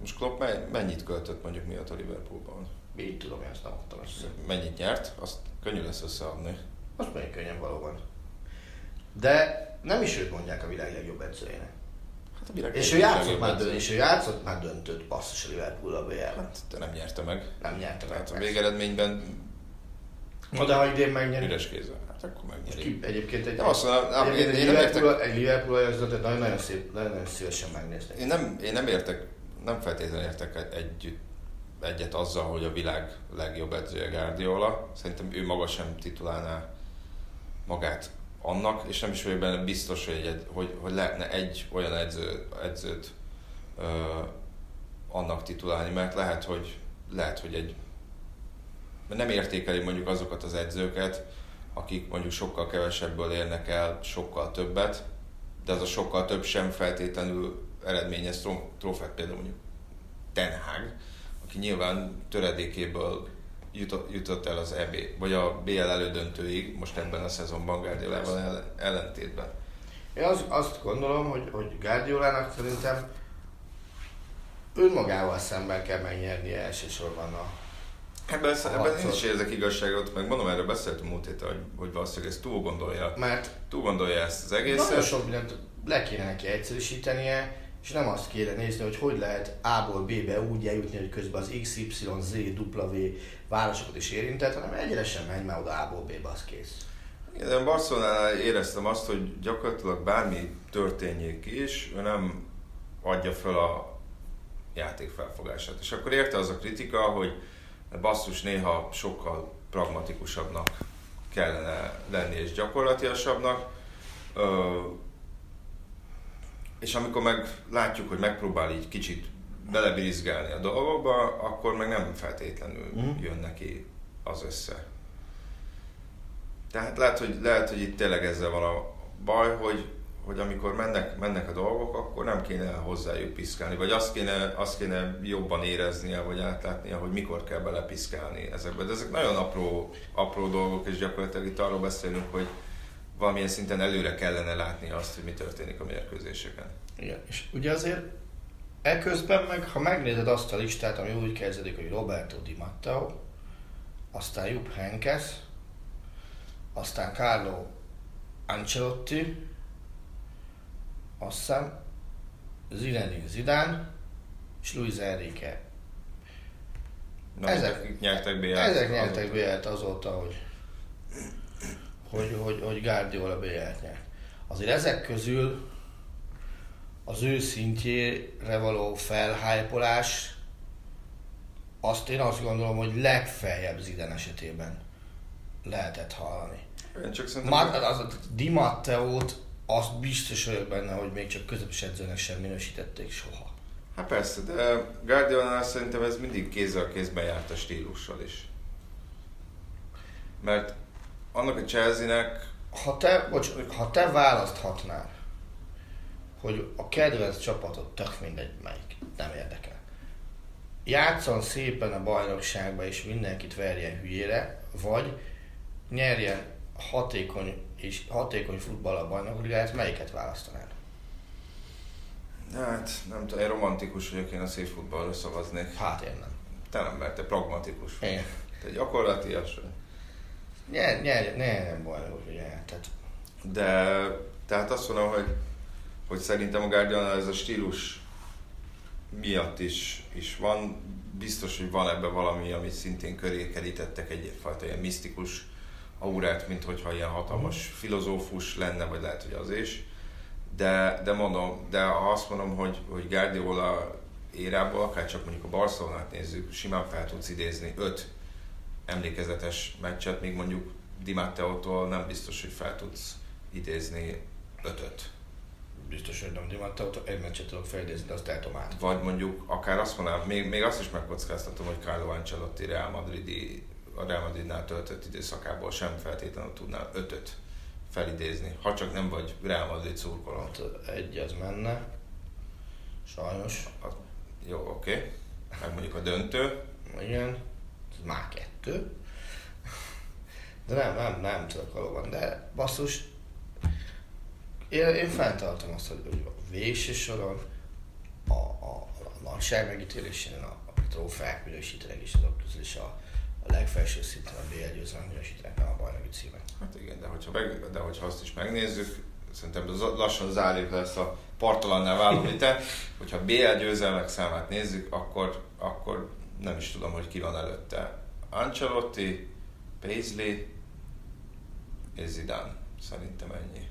most Klopp me- mennyit költött mondjuk miatt a Liverpoolban? Így tudom, én ezt nem mondtam össze. Mennyit nyert? Azt könnyű lesz összeadni. Most még könnyen valóban. De nem is őt mondják a világ legjobb edzőjének. Hát a világ És ő játszott már, dönt, és ő játszott már döntött basszus a Liverpool a BL-ben. Hát, de nem nyerte meg. Nem nyerte meg. Tehát a végeredményben Na, de ha idén megnyeri. üres kézzel. Hát akkor megnyeri. Ki, egyébként egy, Nem azt mondom, nem, én- egy én nem Liverpool, egy Liverpool ajánlatot nagyon-nagyon szép, nagyon-nagyon szívesen megnéznék. Én nem, én nem értek, nem feltétlenül értek együtt, egyet azzal, hogy a világ legjobb edzője Guardiola. Szerintem ő maga sem titulálná magát annak, és nem is vagyok benne biztos, hogy, egy, hogy, hogy lehetne egy olyan edző, edzőt ö, annak titulálni, mert lehet, hogy, lehet, hogy egy mert nem értékeli mondjuk azokat az edzőket, akik mondjuk sokkal kevesebből érnek el sokkal többet, de az a sokkal több sem feltétlenül eredményez tró- trófát, például mondjuk Ten Hag, aki nyilván töredékéből jutott, jutott el az EB, vagy a BL elődöntőig, most ebben a szezonban Guardiolával ellen, ellentétben. Én az, azt gondolom, hogy, hogy Guardiolának szerintem önmagával szemben kell megnyernie elsősorban a... Ebben, ebben én is érzek igazságot, meg mondom, erről beszéltünk múlt héten, hogy, hogy valószínűleg ezt túl gondolja, Mert túl gondolja ezt az nagyon egészet. sok mindent le kéne neki egyszerűsítenie, és nem azt kéne nézni, hogy hogy lehet A-ból B-be úgy eljutni, hogy közben az X, Y, Z, W városokat is érintett, hanem egyenesen megy már oda A-ból B-be, az kész. Igen, Barcelonánál éreztem azt, hogy gyakorlatilag bármi történjék is, ő nem adja fel a játék felfogását. És akkor érte az a kritika, hogy basszus néha sokkal pragmatikusabbnak kellene lenni és gyakorlatiasabbnak. És amikor meg látjuk, hogy megpróbál így kicsit belebirizgálni a dolgokba, akkor meg nem feltétlenül Mhm. jön neki az össze. Tehát lehet, hogy, lehet, hogy itt tényleg ezzel van a baj, hogy, hogy amikor mennek, mennek a dolgok, akkor nem kéne hozzájuk piszkálni, vagy azt kéne, azt kéne jobban éreznie, vagy átlátnia, hogy mikor kell belepiszkálni ezekbe. De ezek nagyon apró, apró dolgok, és gyakorlatilag itt arról beszélünk, hogy valamilyen szinten előre kellene látni azt, hogy mi történik a mérkőzéseken. Igen, és ugye azért eközben meg, ha megnézed azt a listát, ami úgy kezdődik, hogy Roberto Di Matteo, aztán Jupp Heynckes, aztán Carlo Ancelotti, azt hiszem Zinedine Zidane és Luis Enrique. Na, Ezek- nyertek BL-t. Ezek nyertek BL-t azóta, hogy, hogy, hogy, hogy Guardiola BL-t nyert. Azért ezek közül az ő szintjére való felhájpolás, azt én azt gondolom, hogy legfeljebb Zidane esetében lehetett hallani. Én csak szerintem... Az a Di Matteót, azt biztos vagyok benne, hogy még csak közepes edzőnek sem minősítették soha. Hát persze, de Guardiolánál szerintem ez mindig kézzel a kézben járt a stílussal is. Mert annak a Chelsea-nek Ha te, bocs, ha te választhatnál, hogy a kedvenc csapatot tök mindegy melyik, nem érdekel. Játszon szépen a bajnokságba és mindenkit verjen hülyére, vagy nyerjen hatékony és hatékony futball a bajnokligát, melyiket választanál? Hát, nem tudom, én romantikus vagyok, én a szép futballra szavaznék. Hát én nem. Te nem, mert te pragmatikus. vagy. Én. Te gyakorlatias vagy. Nyer, nyer, nyer, nem bajnok, ugye. Tehát De, tehát azt mondom, hogy, hogy szerintem a Guardiolánál ez a stílus miatt is, is van. Biztos, hogy van ebben valami, amit szintén köré kerítettek egyfajta ilyen misztikus aurát, mint hogyha ilyen hatalmas filozófus lenne, vagy lehet, hogy az is. De, de mondom, de azt mondom, hogy, hogy Guardiola érából, akár csak mondjuk a Barcelonát nézzük, simán fel tudsz idézni öt emlékezetes meccset, míg mondjuk Di Matteo-tól nem biztos, hogy fel tudsz idézni ötöt. biztos, hogy nem Di Matteót, egy meccset tudok felidézni, de azt el tudom át. Vagy mondjuk akár azt mondanám, még, még azt is megkockáztatom, hogy Carlo Ancelotti Real Madridi, a Real Madridnál töltött időszakából sem feltétlenül tudnál ötöt felidézni, ha csak nem vagy Real Madrid szurkoló. Hát egy az menne, sajnos. Az- Jó, oké. Okay. Meg mondjuk a döntő. Igen, már kettő. De nem, nem, nem tudok valóban, de basszus, én, én fenntartom azt, hogy, hogy a végső soron a, a, a nagyság megítélésén a, a trófeák minősítenek is azok közül is a, a legfelső szinten a BL győzelem minősítenek, nem a bajnoki címek. Hát igen, de hogyha, meg, de hogyha azt is megnézzük, szerintem lassan zárjuk lesz a partalanná váló hogyha BL győzelmek számát nézzük, akkor, akkor nem is tudom, hogy ki van előtte. Ancelotti, Paisley és Zidane. Szerintem ennyi.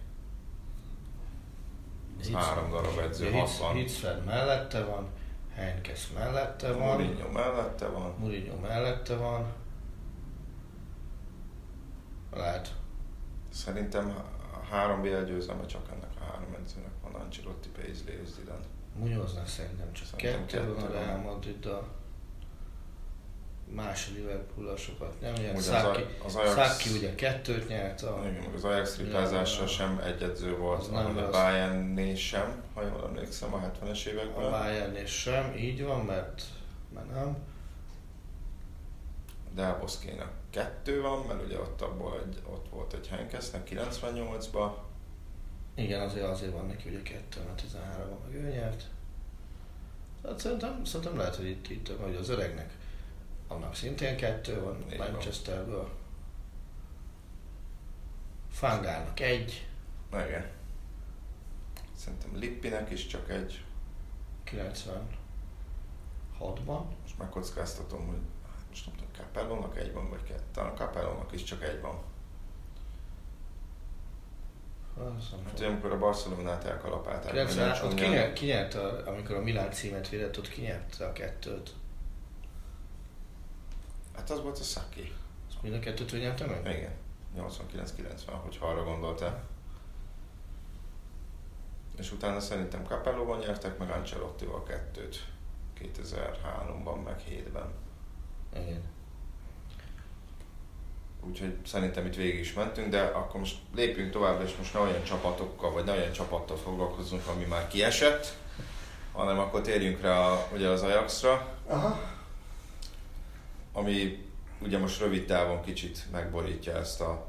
Ez három darab edző, 60. Hitzfeld mellette van, Henkes mellette van. Mourinho mellette van. Mourinho mellette van. Lehet. Szerintem három BL győzelme csak ennek a három edzőnek van, Ancelotti, Paisley és Zidane. Munyoznak szerintem csak szerintem kettő, kettő van a Real madrid más liverpool sokat nem nyert. Száki, az, Ajax, ugye kettőt nyert. A, igen, az Ajax triplázással sem egy edző volt, az nem a bayern sem, ha jól emlékszem, a 70-es években. A bayern sem, így van, mert, mert nem. Delboszkének kettő van, mert ugye ott, abból egy, ott volt egy Henkesznek 98-ban. Igen, azért, azért van neki ugye kettő, mert 13-ban meg ő nyert. Hát szerintem, szerintem lehet, hogy itt, itt hogy az öregnek annak szintén kettő van Így Manchesterből. Fangálnak egy. Igen. Szerintem Lippinek is csak egy. 96-ban. Most megkockáztatom, hogy hát most nem tudom, Capellónak egy van, vagy kettő. Talán Capellónak is csak egy van. Hát, amikor a Barcelonát elkalapálták. 90, ott ki, nyert, ki nyert a, amikor a Milán címet védett, ott ki nyert a kettőt? Hát az volt a Saki. Azt mind a kettőt ő nyerte meg? Igen. 89-90, hogyha arra gondoltál. És utána szerintem Capello-ban nyertek, meg Ancelotti-val kettőt. 2003-ban, meg 7-ben. Igen. Úgyhogy szerintem itt végig is mentünk, de akkor most lépjünk tovább, és most ne olyan csapatokkal, vagy ne olyan csapattal foglalkozzunk, ami már kiesett, hanem akkor térjünk rá ugye az Ajaxra. Aha ami ugye most rövid távon kicsit megborítja ezt a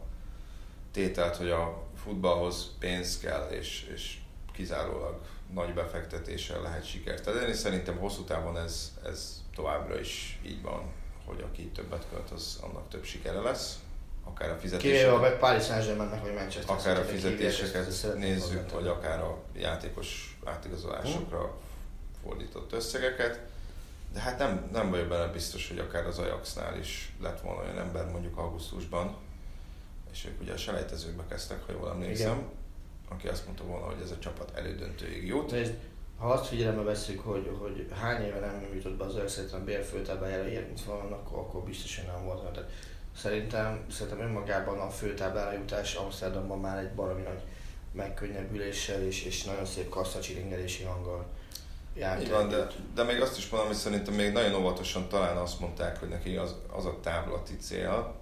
tételt, hogy a futballhoz pénz kell, és, és kizárólag nagy befektetéssel lehet sikert elérni. Szerintem hosszú távon ez, ez továbbra is így van, hogy aki többet költ, az annak több sikere lesz. Akár a fizetéseket. Kivéve a Paris Saint-Germainnek, vagy Manchester Akár a fizetéseket nézzük, vagy akár a játékos átigazolásokra hmm. fordított összegeket de hát nem, nem vagyok benne biztos, hogy akár az Ajaxnál is lett volna olyan ember mondjuk augusztusban, és ők ugye a selejtezőkbe kezdtek, ha jól emlékszem, Igen. aki azt mondta volna, hogy ez a csapat elődöntőig jut. De ha azt figyelembe veszük, hogy, hogy hány éve nem jutott be az Ajax szerintem BL főtáblájára ilyen, mint van, akkor, akkor biztosan nem volt. Tehát szerintem, szerintem önmagában a főtáblára jutás Amsterdamban már egy baromi nagy megkönnyebbüléssel és, és nagyon szép kasszacsiringelési hanggal így van, de, de még azt is mondom, hogy szerintem még nagyon óvatosan talán azt mondták, hogy neki az, az a távlati cél,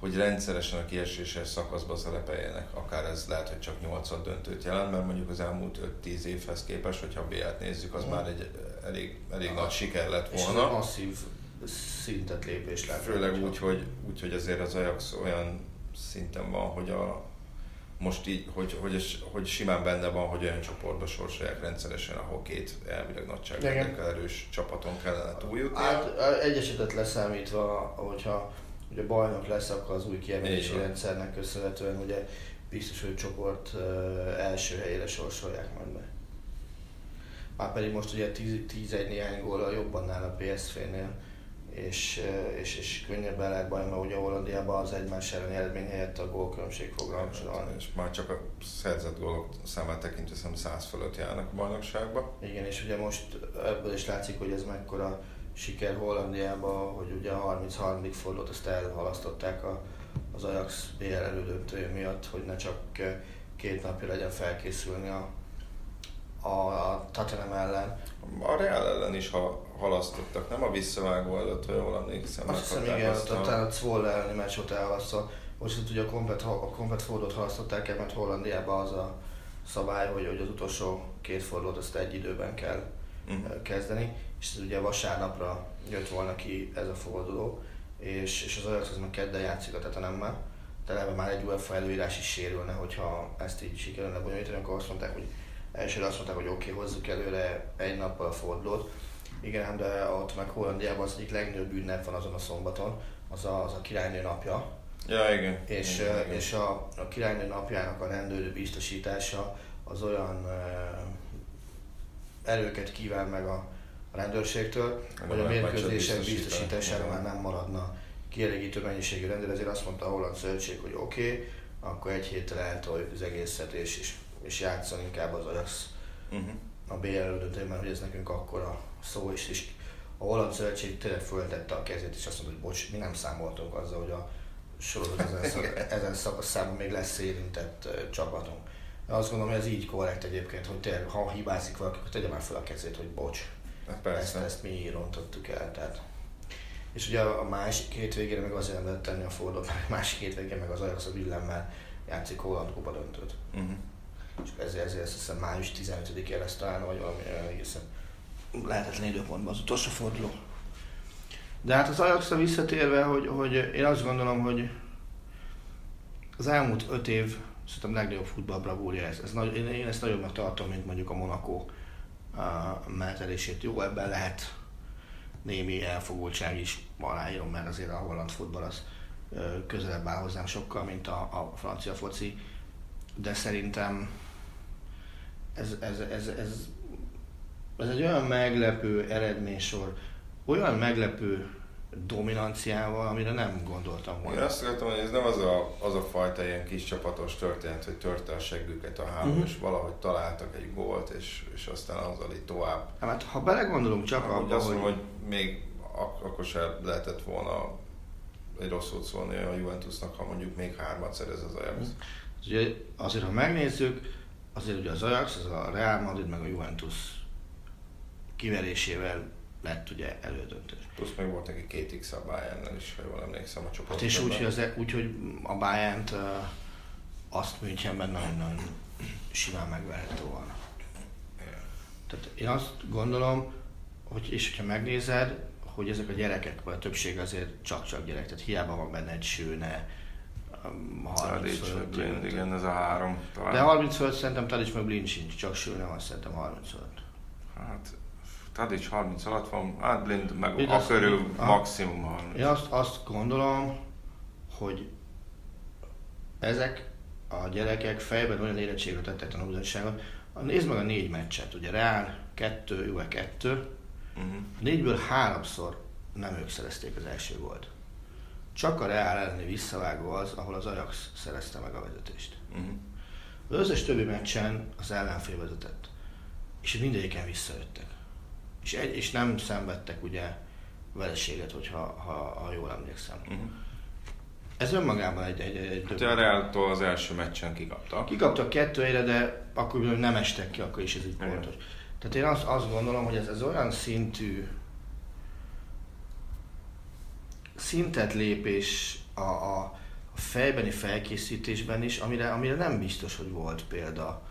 hogy rendszeresen a kieséses szakaszba szerepeljenek, akár ez lehet, hogy csak 8 döntőt jelent, mert mondjuk az elmúlt 5-10 évhez képest, hogyha a B-t nézzük, az mm. már egy elég, elég nagy siker lett volna. És masszív szintet lépés lett. Főleg úgy, hogy, úgy, hogy azért az Ajax olyan szinten van, hogy a, most így, hogy, hogy, hogy simán benne van, hogy olyan csoportba sorsolják rendszeresen, ahol két elvileg nagyságrendekkel erős csapaton kellene túljutni. Hát egyesetet leszámítva, hogyha ugye bajnok lesz, akkor az új kiemelési rendszernek köszönhetően ugye biztos, hogy csoport első helyére sorsolják majd be. Már pedig most ugye 10-1 néhány góla jobban áll a PSV-nél és, és, és könnyebben lehet baj, mert ugye Hollandiában az egymás elleni eredmény helyett a gólkülönbség fog rangsorolni. És már csak a szerzett gólok számát tekintve hiszem 100 fölött járnak a bajnokságba. Igen, és ugye most ebből is látszik, hogy ez mekkora siker Hollandiában, hogy ugye a 33. fordulót azt elhalasztották a, az Ajax BL elődöntője miatt, hogy ne csak két napja legyen felkészülni a, a, Tottenham ellen. A Real ellen is ha halasztottak, nem a visszavágó előtt, ha jól emlékszem. Azt hiszem igen, a Zwolle elleni meccs ott elhalasztva. Most itt ugye a komplet, a komplet fordulót halasztották el, mert Hollandiában az a szabály, hogy, hogy az utolsó két fordulót azt egy időben kell uh-huh. kezdeni, és ez ugye vasárnapra jött volna ki ez a forduló, és, és az Ajax az meg kedden játszik a Tetenemmel, de ebben már egy UEFA előírás is sérülne, hogyha ezt így sikerülne bonyolítani, akkor azt mondták, hogy elsőre azt mondták, hogy oké, okay, hozzuk előre egy nappal a fordulót, igen, de ott meg Hollandiában az egyik legnagyobb ünnep van azon a szombaton, az a, az a királynő napja. Ja, igen. És, igen, igen. és a, a királynő napjának a rendőrő biztosítása az olyan erőket kíván meg a rendőrségtől, Nem hogy a mérkőzések biztosítására már nem maradna kielégítő mennyiségű rendőr, ezért azt mondta a holland szövetség, hogy oké, okay, akkor egy héttel eltoljuk az egészet, és, és, és játszon inkább az Ajax Uh-huh. a BL elődöntőben, hogy ez nekünk akkora szó is, és a holland szövetség tényleg föltette a kezét, és azt mondta, hogy bocs, mi nem számoltunk azzal, hogy a sorozat ezen, szak, ezen szakaszában még lesz érintett csapatunk. De azt gondolom, hogy ez így korrekt egyébként, hogy tényleg, ha hibázik valaki, akkor tegye már fel a kezét, hogy bocs, Hát ezt, persze. ezt mi rontottuk el. Tehát. És ugye a a másik hétvégére meg azért nem lehet tenni a mert a másik hétvégén meg az Ajax a Villemmel játszik Holland Kupa döntőt. Uh-huh. És ezért, ezért azt hiszem május 15-én lesz talán, vagy valami egészen lehetetlen időpontban az utolsó forduló. De hát az ajax visszatérve, hogy, hogy én azt gondolom, hogy az elmúlt öt év szerintem legnagyobb futballbravúrja ez. ez nagy, én, én ezt nagyobbnak tartom, mint mondjuk a Monaco menetelését. Jó, ebben lehet némi elfogultság is, aláírom, mert azért a holland futball az közelebb áll hozzám sokkal, mint a, a francia foci, de szerintem ez, ez, ez, ez, ez egy olyan meglepő eredménysor, olyan meglepő dominanciával, amire nem gondoltam Én volna. azt akartam, hogy ez nem az a, az a fajta ilyen kis csapatos történet, hogy törte a seggüket a három, Mhm. és valahogy találtak egy gólt, és, és aztán azzal így tovább. Hát ha belegondolunk csak Úgy abba, azt hogy... mondom, hogy még ak- akkor sem lehetett volna egy rossz szót szólni a Juventusnak, ha mondjuk még hármat szerez az Ajax. Ugye azért, ha megnézzük, azért ugye az Ajax, az a Real Madrid meg a Juventus kiverésével lett ugye elődöntő. Plusz még volt neki két x a Bayernnel is, ha jól emlékszem a csoportban. Hát és úgy, hogy, az, úgy, hogy a bayern azt Münchenben nagyon-nagyon simán megverhető volna. Tehát én azt gondolom, hogy és hogyha megnézed, hogy ezek a gyerekek, vagy a többség azért csak-csak gyerek, tehát hiába van benne egy sőne, 30 Tadic, Blind, igen, ez a három talán. De 30 fölött szerintem Tadic meg Blind sincs, csak sőne van szerintem 30 fölött. Hát, Tadic 30 alatt van, hát Blind meg Blind a azt- körül Aha. maximum 30. Én azt, azt gondolom, hogy ezek a gyerekek fejben olyan érettségre tettek tanulmányságot. Nézd meg a négy meccset, ugye Real 2, Juve 2, Uh-huh. négyből háromszor nem ők szerezték az első gólt. Csak a Real elleni visszavágó az, ahol az Ajax szerezte meg a vezetést. Uh-huh. Az összes többi meccsen az ellenfél vezetett. És mindegyiken visszajöttek. És, egy, és nem szenvedtek ugye vereséget, hogyha ha, ha jól emlékszem. Uh-huh. Ez önmagában egy, egy, egy, Hát a Realtól az első meccsen kikaptak. Kikaptak kettő helyre, de akkor nem estek ki, akkor is ez így pontos. Tehát én azt, azt gondolom, hogy ez, ez olyan szintű szintet lépés a, a, a fejbeni felkészítésben is, amire, amire nem biztos, hogy volt példa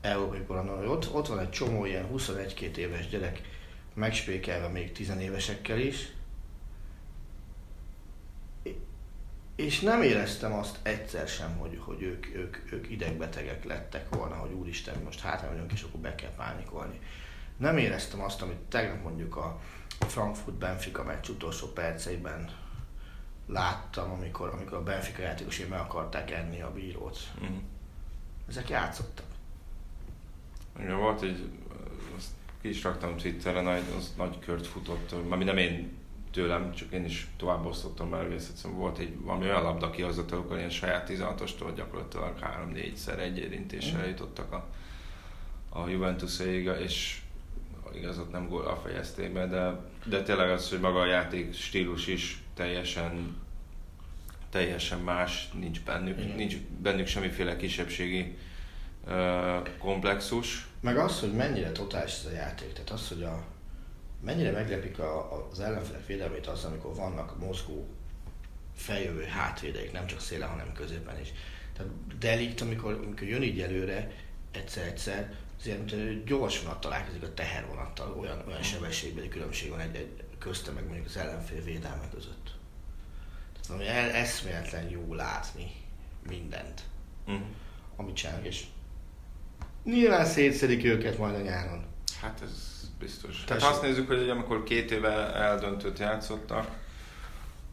európai hogy ott, ott van egy csomó ilyen 21-2 éves gyerek, megspékelve még 10 évesekkel is, és nem éreztem azt egyszer sem, hogy, hogy ők, ők, ők idegbetegek lettek volna, hogy úristen, most hátra vagyunk, és akkor be kell pánikolni. Nem éreztem azt, amit tegnap mondjuk a Frankfurt Benfica meccs utolsó perceiben láttam, amikor, amikor a Benfica játékosai meg akarták enni a bírót. Uh-huh. Ezek játszottak. Igen, volt egy, azt ki is raktam Twitterre, nagy, az nagy kört futott, ami nem én tőlem, csak én is tovább osztottam már egész egyszerűen volt egy valami olyan labda kihozott, amikor ilyen saját 16-ostól gyakorlatilag 3-4-szer egy érintéssel jutottak a, a juventus és igaz, ott nem gól fejezték be, de, de tényleg az, hogy maga a játék stílus is teljesen teljesen más, nincs bennük, Igen. nincs bennük semmiféle kisebbségi ö, komplexus. Meg az, hogy mennyire totális ez a játék, tehát az, hogy a, mennyire meglepik a, az ellenfelek védelmét az, amikor vannak mozgó feljövő hátvédeik, nem csak szélen, hanem középen is. Tehát Delikt, amikor, amikor jön így előre, egyszer-egyszer, az ilyen, mint egy gyors vonat találkozik a tehervonattal, olyan, olyan sebességbeli különbség van egy, egy közte meg mondjuk az ellenfél védelme között. Tehát valami el, eszméletlen jó látni mindent, Uh-huh. amit csinálnak, és nyilván szétszedik őket majd a nyáron. Hát ez biztos. Tessék. Tehát azt nézzük, hogy amikor két éve eldöntőt játszottak,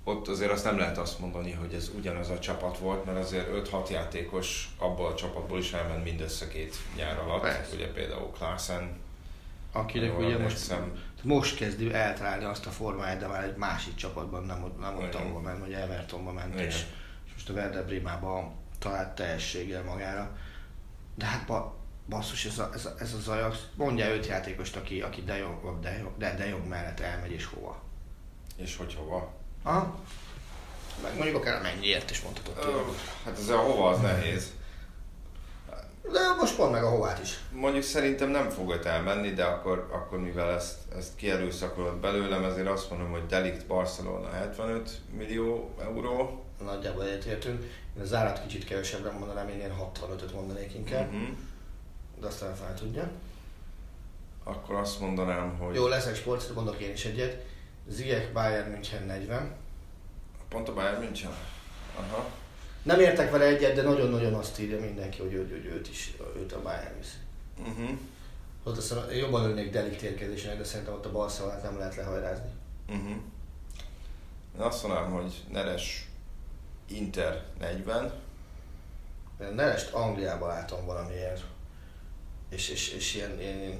ott azért azt nem lehet azt mondani, hogy ez ugyanaz a csapat volt, mert azért 5-6 játékos abból a csapatból is elment mindössze két nyár alatt. Persze. Ugye például Klaassen, Akinek ugye most, emlékszem. most kezdi eltalálni azt a formáját, de már egy másik csapatban, nem, nem ott ahova ment, vagy Evertonba ment, Igen. és, és most a Werder Brémában talált teljességgel magára. De hát ba, basszus, ez, a, ez, a, ez az Ajax, mondja öt játékost, aki, aki De vagy De Jong, de, de Jong mellett elmegy, és hova. és hogy hova. Aha. Meg mondjuk akár mennyiért is mondhatod. Hát ez a hova az nehéz. De most pont meg a hovát is. Mondjuk szerintem nem fog ott elmenni, de akkor, akkor mivel ezt, ezt kierőszakolod belőlem, ezért azt mondom, hogy Delikt Barcelona 75 millió euró. Nagyjából egyetértünk. Én a zárat kicsit kevesebbre mondanám, én ilyen 65-öt mondanék inkább. Uh-huh. De aztán fel tudja. Akkor azt mondanám, hogy Jó, leszek sport, mondok én is egyet. Ziyech Bayern München 40. pont a Bayern München. Aha. Nem értek vele egyet, de nagyon-nagyon azt írja mindenki, hogy, ő, hogy őt is, őt a Bayern viszi. Uh-huh. Aztán jobban örülnék Delikt érkezésének, de szerintem ott a Barcelonát nem lehet lehajrázni. Uh-huh. Én azt mondanám, hogy Neres Inter 40. Én Nerest Angliába látom valamiért. És, és, és ilyen, ilyen, ilyen,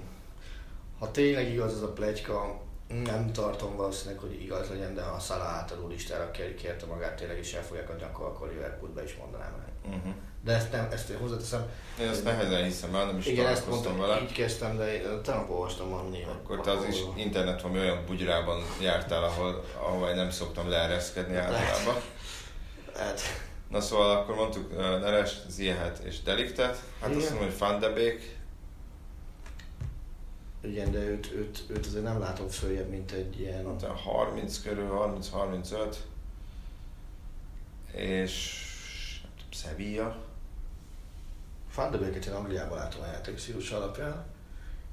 ha tényleg igaz az a plegyka, nem tartom valószínűleg, hogy igaz legyen, de ha a Salah általú listára kér- kérte magát tényleg is el fogják adni, akkor, akkor Liverpoolbe is mondanám el. Uh-huh. De ezt nem, ezt hozzáteszem. Én ezt nehezen hiszem el, nem is Igen, ezt mondtam, vele. így kezdtem, de én tegnap olvastam valami. Akkor te az is internet valami olyan bugyrában jártál, ahol, ahol nem szoktam leereszkedni általában. Hát, Na szóval akkor mondtuk uh, Neres, Ziehet és Deliktet. Hát azt Igen. mondom, hogy Van de Beek. Igen, de őt, őt, őt azért nem látom följebb, mint egy ilyen... Mondta 30 körül, 30-35. És tudom, Sevilla. Van de Beeket én Angliában látom a játék stílus alapján,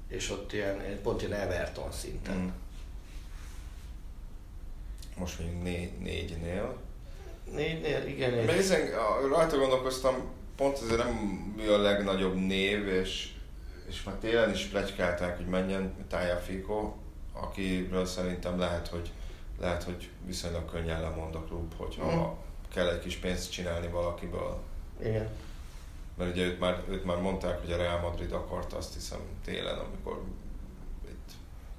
és ott ilyen, pont ilyen Everton szinten. Mm. Most még né- négynél. Négynél, igen. Mert hiszen rajta gondolkoztam, pont ezért nem a legnagyobb név, és, és már télen is plegykálták, hogy menjen Tájáfikó, akiről szerintem lehet, hogy lehet, hogy viszonylag könnyen lemond a klub, hogyha Mhm. kell egy kis pénzt csinálni valakiből. Igen. Mert ugye őt már, őt már mondták, hogy a Real Madrid akarta, azt hiszem télen, amikor itt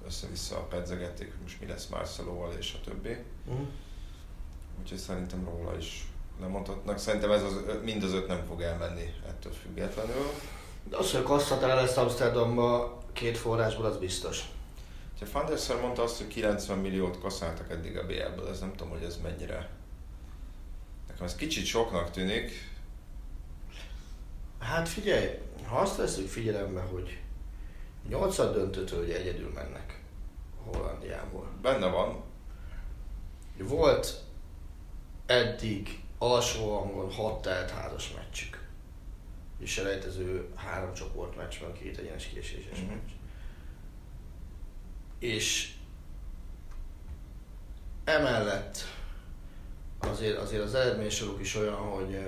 össze-vissza pedzegették, hogy most mi lesz Marcelóval és a többi. Uh-huh. Úgyhogy szerintem róla is lemondhatnak. Szerintem ez az, mind az öt nem fog elmenni ettől függetlenül. Az, hogy Kasszatál lesz Amsterdamba két forrásból, az biztos. Ha Van der Sar mondta azt, hogy 90 milliót kaszáltak eddig a BL-ből, ez nem tudom, hogy ez mennyire. Nekem ez kicsit soknak tűnik. Hát figyelj, ha azt veszük figyelembe, hogy nyolcad döntőtől ugye egyedül mennek Hollandiából. Benne van, Volt eddig alsó hangon hat telt házas meccsük. És selejtező három csoport meccsben két egyenes kieséses Mhm. meccs. És emellett azért, azért az eredménysoruk is olyan, hogy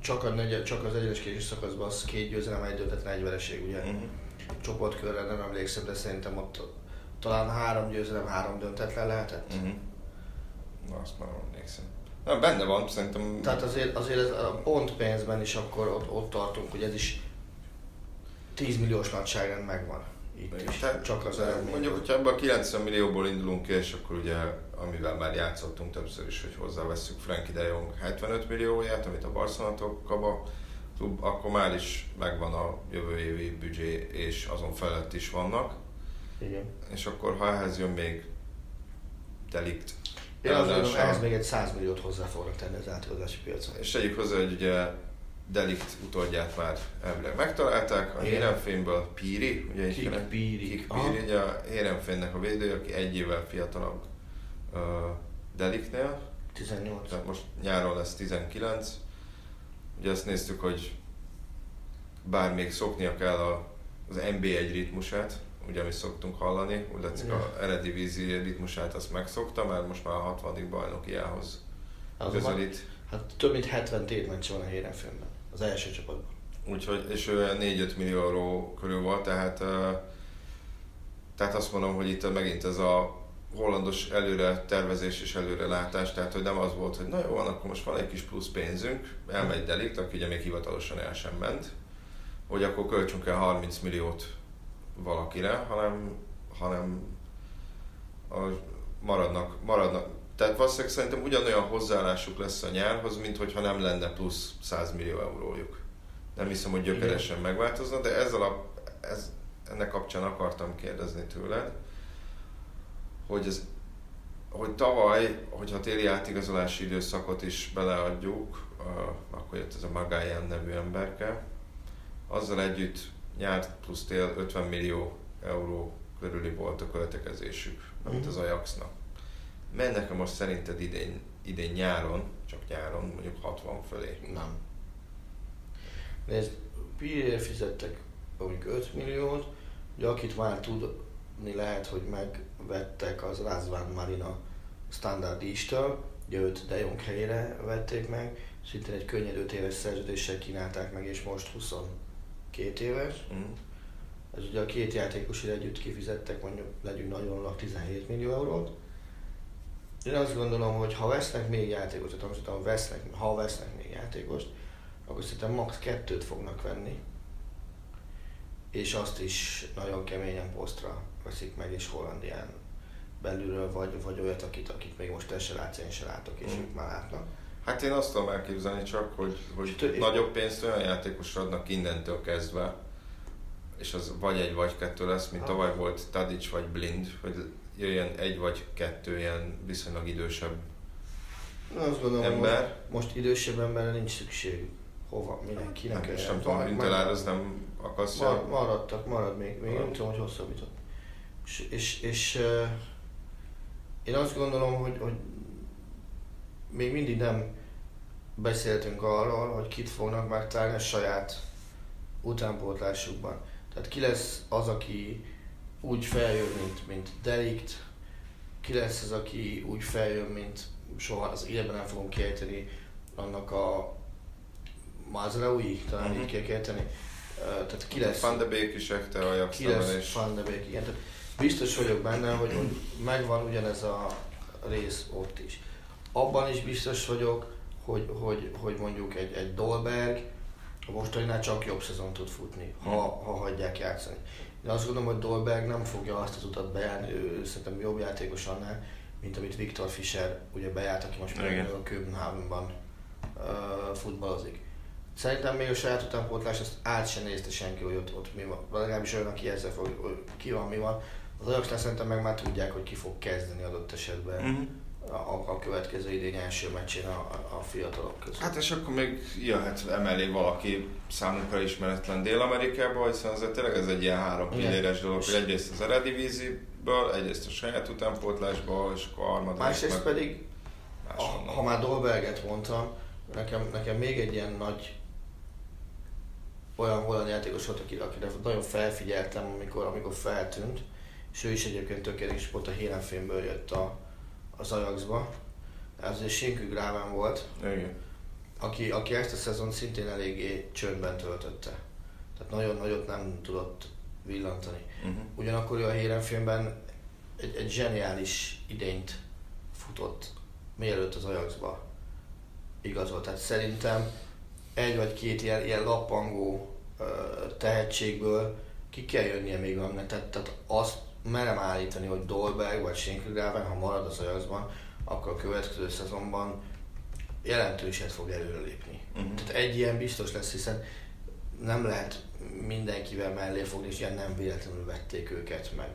csak, a negyed, csak az egyenes kieséses szakaszban az két győzelem, egy döntetlen, egy vereség, ugye? Mhm. csoportkörre nem emlékszem, de szerintem ott talán három győzelem, három döntetlen lehetett. Uh-huh. Na, azt már emlékszem. Na, benne van, szerintem. Tehát azért, azért ez a pont pénzben is akkor ott, ott tartunk, hogy ez is 10 milliós nagyságrend megvan. Itt is. Tehát Csak az eredmény. Mondjuk, hogyha ebből a 90 millióból indulunk ki, és akkor ugye, amivel már játszottunk többször is, hogy hozzáveszünk Frankie de Jong 75 millióját, amit a Barcelona kaba, akkor már is megvan a jövő évi büdzsé, és azon felett is vannak. Igen. És akkor ha ehhez jön még Delikt, Én azt gondolom, ehhez még egy 100 milliót hozzá fognak tenni az átigazási piacon. és tegyük hozzá, hogy ugye Delikt utódját már elvileg megtalálták, a. Hérenfényből Píri, ugye Kik Píri. Kik. Píri, ugye a Hérenfénynek a védője, aki egy évvel fiatalabb uh, Deliknél, 18. tehát most nyáron lesz 19. Ugye azt néztük, hogy bár még szoknia kell a, az NB1 ritmusát, ugye amit szoktunk hallani, úgy látszik a Eredivisie ritmusát azt megszokta, mert most már a 60. bajnokiához Azonban, közelít. hát több mint 70 tétmeccs van a Hérenfőnben, az első csapatban. Úgyhogy, és ő olyan 4-5 millió euró körül volt, tehát, tehát azt mondom, hogy itt megint ez a hollandos előre tervezés és előre látás, tehát hogy nem az volt, hogy na jó, van, akkor most van egy kis plusz pénzünk, elmegy Delikt, aki ugye még hivatalosan el sem ment, hogy akkor költsünk el 30 milliót valakire, hanem, hanem a, maradnak, maradnak. Tehát valószínűleg szerintem ugyanolyan hozzáállásuk lesz a nyárhoz, mint hogyha nem lenne plusz 100 millió eurójuk. Nem hiszem, hogy gyökeresen Igen. megváltozna, de ezzel a, ez, ennek kapcsán akartam kérdezni tőled, hogy, ez, hogy tavaly, hogyha téli átigazolási időszakot is beleadjuk, akkor jött ez a Magáján nevű emberke, azzal együtt nyár plusz tél 50 millió euró körüli volt a költekezésük, amit az mhm. Ajaxnak. Mennek-e most szerinted idén, idén nyáron, csak nyáron, mondjuk 60 fölé? Nem. Nézd, Pirére fizettek mondjuk 5 milliót, ugye akit már tudni lehet, hogy megvettek az Razvan Marina standardista, ugye őt De Jong helyére vették meg, szintén egy könnyed 5 éves szerződéssel kínálták meg, és most 22 éves. Mm. Ez ugye a két játékosért együtt kifizettek, mondjuk legyünk nagyon 17 millió eurót. Én azt gondolom, hogy ha vesznek még játékost, tehát vesznek, ha vesznek még játékost, akkor szerintem max. kettőt fognak venni, és azt is nagyon keményen posztra veszik meg, és Hollandián belülről, vagy, vagy olyat, akit, akit még most te se látsz, én se látok, és mm. ők már látnak. Hát én azt tudom elképzelni csak, hogy, hogy nagyobb pénzt olyan játékosra adnak innentől kezdve, és az vagy egy vagy kettő lesz, mint tavaly volt Tadic vagy Blind, hogy jöjjön egy vagy kettő ilyen viszonylag idősebb azt gondolom, ember. Most, most idősebb emberre nincs szükség. Hova, mindenkinek. Hát, és nem tudom, Wintelár az nem akasztja. Mar, maradtak, marad még, még nem tudom, hogy hosszabbított. És, és, és uh, én azt gondolom, hogy, hogy még mindig nem beszéltünk arról, hogy kit fognak megtalálni a saját utánpótlásukban. Tehát ki lesz az, aki úgy feljön, mint, mint Delikt, ki lesz az, aki úgy feljön, mint soha az életben nem fogom kiejteni annak a Mazraoui, talán uh-huh. így kell kiejteni. Uh, tehát ki lesz... Van de Beek is ekte a Ki lesz és... Van de Beek, igen. Tehát biztos vagyok benne, hogy megvan ugyanez a rész ott is. Abban is biztos vagyok, hogy, hogy, hogy mondjuk egy, egy Dolberg a mostaninál csak jobb szezon tud futni, ha, ha hagyják játszani. De azt gondolom, hogy Dolberg nem fogja azt az utat bejárni, ő szerintem jobb játékos annál, mint amit Viktor Fischer ugye bejárt, aki most még a Köbenhávenban uh, futballozik. Szerintem még a saját utánpótlás azt át sem nézte senki, hogy ott, ott mi van. Legalábbis olyan, aki ezzel fog, ki van, mi van. Az Ajaxnál szerintem meg már tudják, hogy ki fog kezdeni adott esetben. Mm-hmm a, a következő idény első meccsén a, a fiatalok között. Hát és akkor még jöhet emellé valaki számunkra ismeretlen Dél-Amerikába, hiszen azért tényleg ez egy ilyen három pilléres dolog, hogy egyrészt az Eredivíziből, egyrészt a saját utánpótlásból, és akkor a harmadik. Másrészt meg pedig, a, ha már Dolberget mondtam, nekem, nekem még egy ilyen nagy olyan holland játékos volt, akire, akire nagyon felfigyeltem, amikor, amikor feltűnt, és ő is egyébként tökéletes volt, a Hérenfémből jött a, az Ajaxba, ez egy Gráven volt, Igen. Aki, aki ezt a szezon szintén eléggé csöndben töltötte. Tehát nagyon nagyot nem tudott villantani. Uh-huh. Ugyanakkor ő a Hérenfilmben egy, egy zseniális idényt futott, mielőtt az Ajaxba igazolt. Tehát szerintem egy vagy két ilyen, ilyen lappangó uh, tehetségből ki kell jönnie még annak. Tehát, tehát azt merem állítani, hogy Dolberg vagy Sinkrigraven, ha marad az Ajaxban, akkor a következő szezonban jelentőset fog előrelépni. Uh-huh. Tehát egy ilyen biztos lesz, hiszen nem lehet mindenkivel mellé fogni, és ilyen nem véletlenül vették őket meg.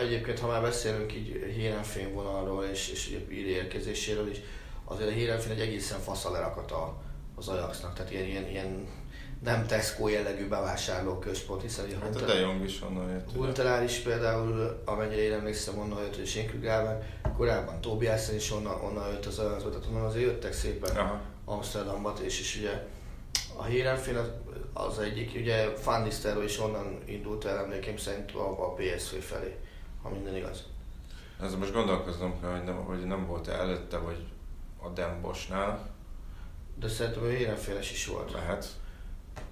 Egyébként, ha már beszélünk így Hérenfén vonalról és, és íri érkezéséről is, azért a Hérenfén egy egészen faszal lerakat az Ajaxnak, tehát ilyen, ilyen, ilyen nem Tesco jellegű bevásárló központ, hiszen a hát a De Jong is onnan jött. Huntelár is például, amennyire én emlékszem, onnan jött, és Sinkrugrában, korábban Tobiasen is onnan, onnan jött az az tehát onnan azért jöttek szépen Aha. Amsterdamba, és, és ugye a Hérenfél az, az egyik, ugye Van is onnan indult el emlékeim szerint a, a PSV felé, ha minden igaz. Ez most gondolkoznom kell, hogy nem, hogy nem volt előtte, vagy a Dembosnál. De szerintem a Hérenféles is volt. Lehet.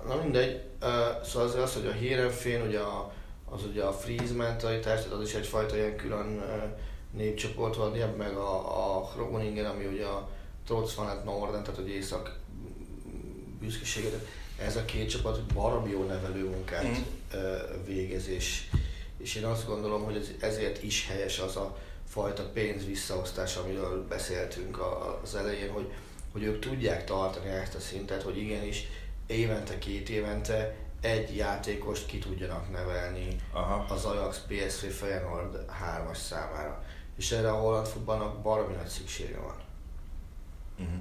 Na mindegy, uh, szóval az, az, hogy a Hérenfén, ugye a, az ugye a freeze mentalitás, tehát az is egyfajta ilyen külön uh, népcsoport van, ja, meg a, a Groningen, ami ugye a Trotz van hát Norden, tehát hogy észak büszkeséget. Ez a két csapat baromi jó nevelő munkát mm. végez, és, és én azt gondolom, hogy ez, ezért is helyes az a fajta pénz visszaosztás, amiről beszéltünk az elején, hogy, hogy ők tudják tartani ezt a szintet, hogy igenis évente, két évente egy játékost ki tudjanak nevelni Aha. az Ajax PSV Feyenoord 3-as számára. És erre a holland futballnak baromi nagy szüksége van. Uh-huh.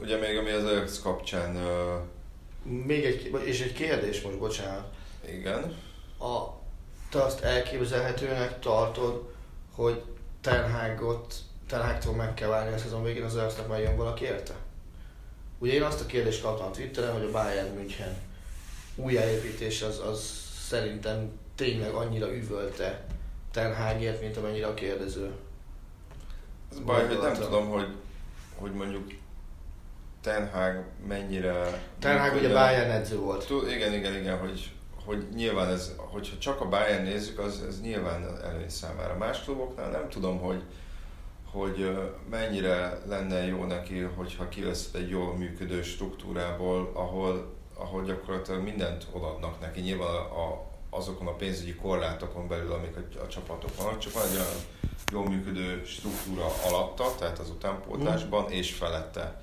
ugye még ami az Ajax kapcsán... Uh... Még egy, és egy kérdés most, bocsánat. Igen. A, te azt elképzelhetőnek tartod, hogy Ten Hagot, Ten Hagtól meg kell várni a szezon végén az Ajaxnak majd jön valaki érte? Ugye én azt a kérdést kaptam a Twitteren, hogy a Bayern München újjáépítés az, az szerintem tényleg annyira üvölte Ten Hagért, mint amennyire a kérdező. Ez baj, hogy nem tudom, hogy, hogy mondjuk Ten Hag mennyire... Ten Hag ugye Bayern edző volt. Tud, igen, igen, igen, hogy, hogy nyilván ez, hogyha csak a Bayern nézzük, az ez nyilván előny számára. Más kluboknál nem tudom, hogy, hogy mennyire lenne jó neki, hogyha kivesz egy jól működő struktúrából, ahol, ahol gyakorlatilag mindent odaadnak neki. Nyilván a, azokon a pénzügyi korlátokon belül, amik a, a csapatok vannak, csak van egy olyan jól működő struktúra alatta, tehát az utánpótlásban mm. és felette.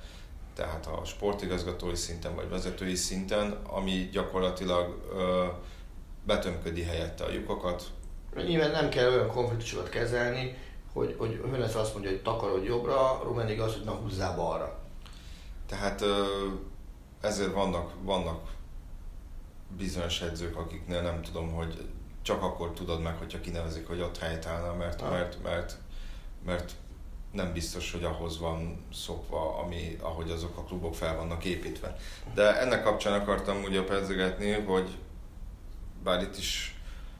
Tehát a sportigazgatói szinten vagy vezetői szinten, ami gyakorlatilag ö, betömködi helyette a lyukokat. Nyilván nem kell olyan konfliktusokat kezelni, hogy, hogy Hönes azt mondja, hogy takarod jobbra, Rumenig azt, hogy na húzzá balra. Tehát ezért vannak, vannak bizonyos edzők, akiknél nem tudom, hogy csak akkor tudod meg, hogyha kinevezik, hogy ott helytállna, mert, ah. mert, mert, mert nem biztos, hogy ahhoz van szokva, ami, ahogy azok a klubok fel vannak építve. De ennek kapcsán akartam ugye pedzegetni, hogy bár itt is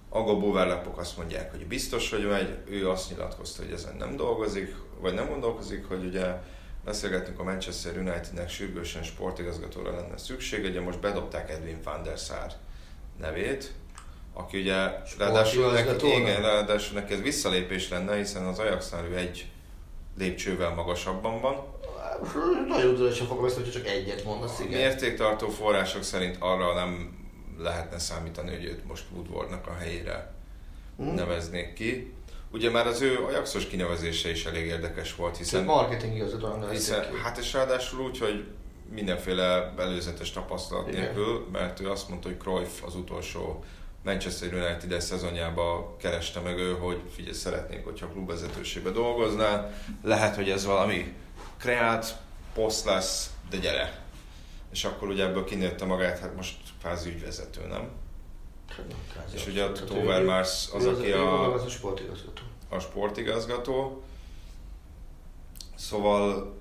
Agobó Verlepok azt mondják, hogy biztos, hogy megy, ő azt nyilatkozta, hogy ezen nem dolgozik, vagy nem gondolkozik, hogy ugye beszélgettünk a Manchester Unitednek sürgősen sportigazgatóra lenne szükség, ugye most bedobták Edwin van der Sar nevét, aki ugye ráadásul neki, igen, ráadásul neki ez visszalépés lenne, hiszen az ajax ő egy lépcsővel magasabban van. Nagyon tudatosan fogom ezt, hogy csak egyet mondasz, igen. Mértéktartó források szerint arra nem lehetne számítani, hogy őt most Woodwardnak a helyére hmm. neveznék ki. Ugye már az ő Ajaxos kinevezése is elég érdekes volt, hiszen... marketing igazadóan hiszen, Hát és ráadásul úgy, hogy mindenféle előzetes tapasztalat Igen. nélkül, mert ő azt mondta, hogy Cruyff az utolsó Manchester United szezonjába kereste meg ő, hogy figyelj, szeretnék, hogyha klubvezetőségbe dolgoznál, lehet, hogy ez valami kreált poszt lesz, de gyere. És akkor ugye ebből kinőtte magát, hát most kvázi ügyvezető, nem? Hát, és ugye a Tover Mars az, aki a, az a sportigazgató. A sportigazgató. Szóval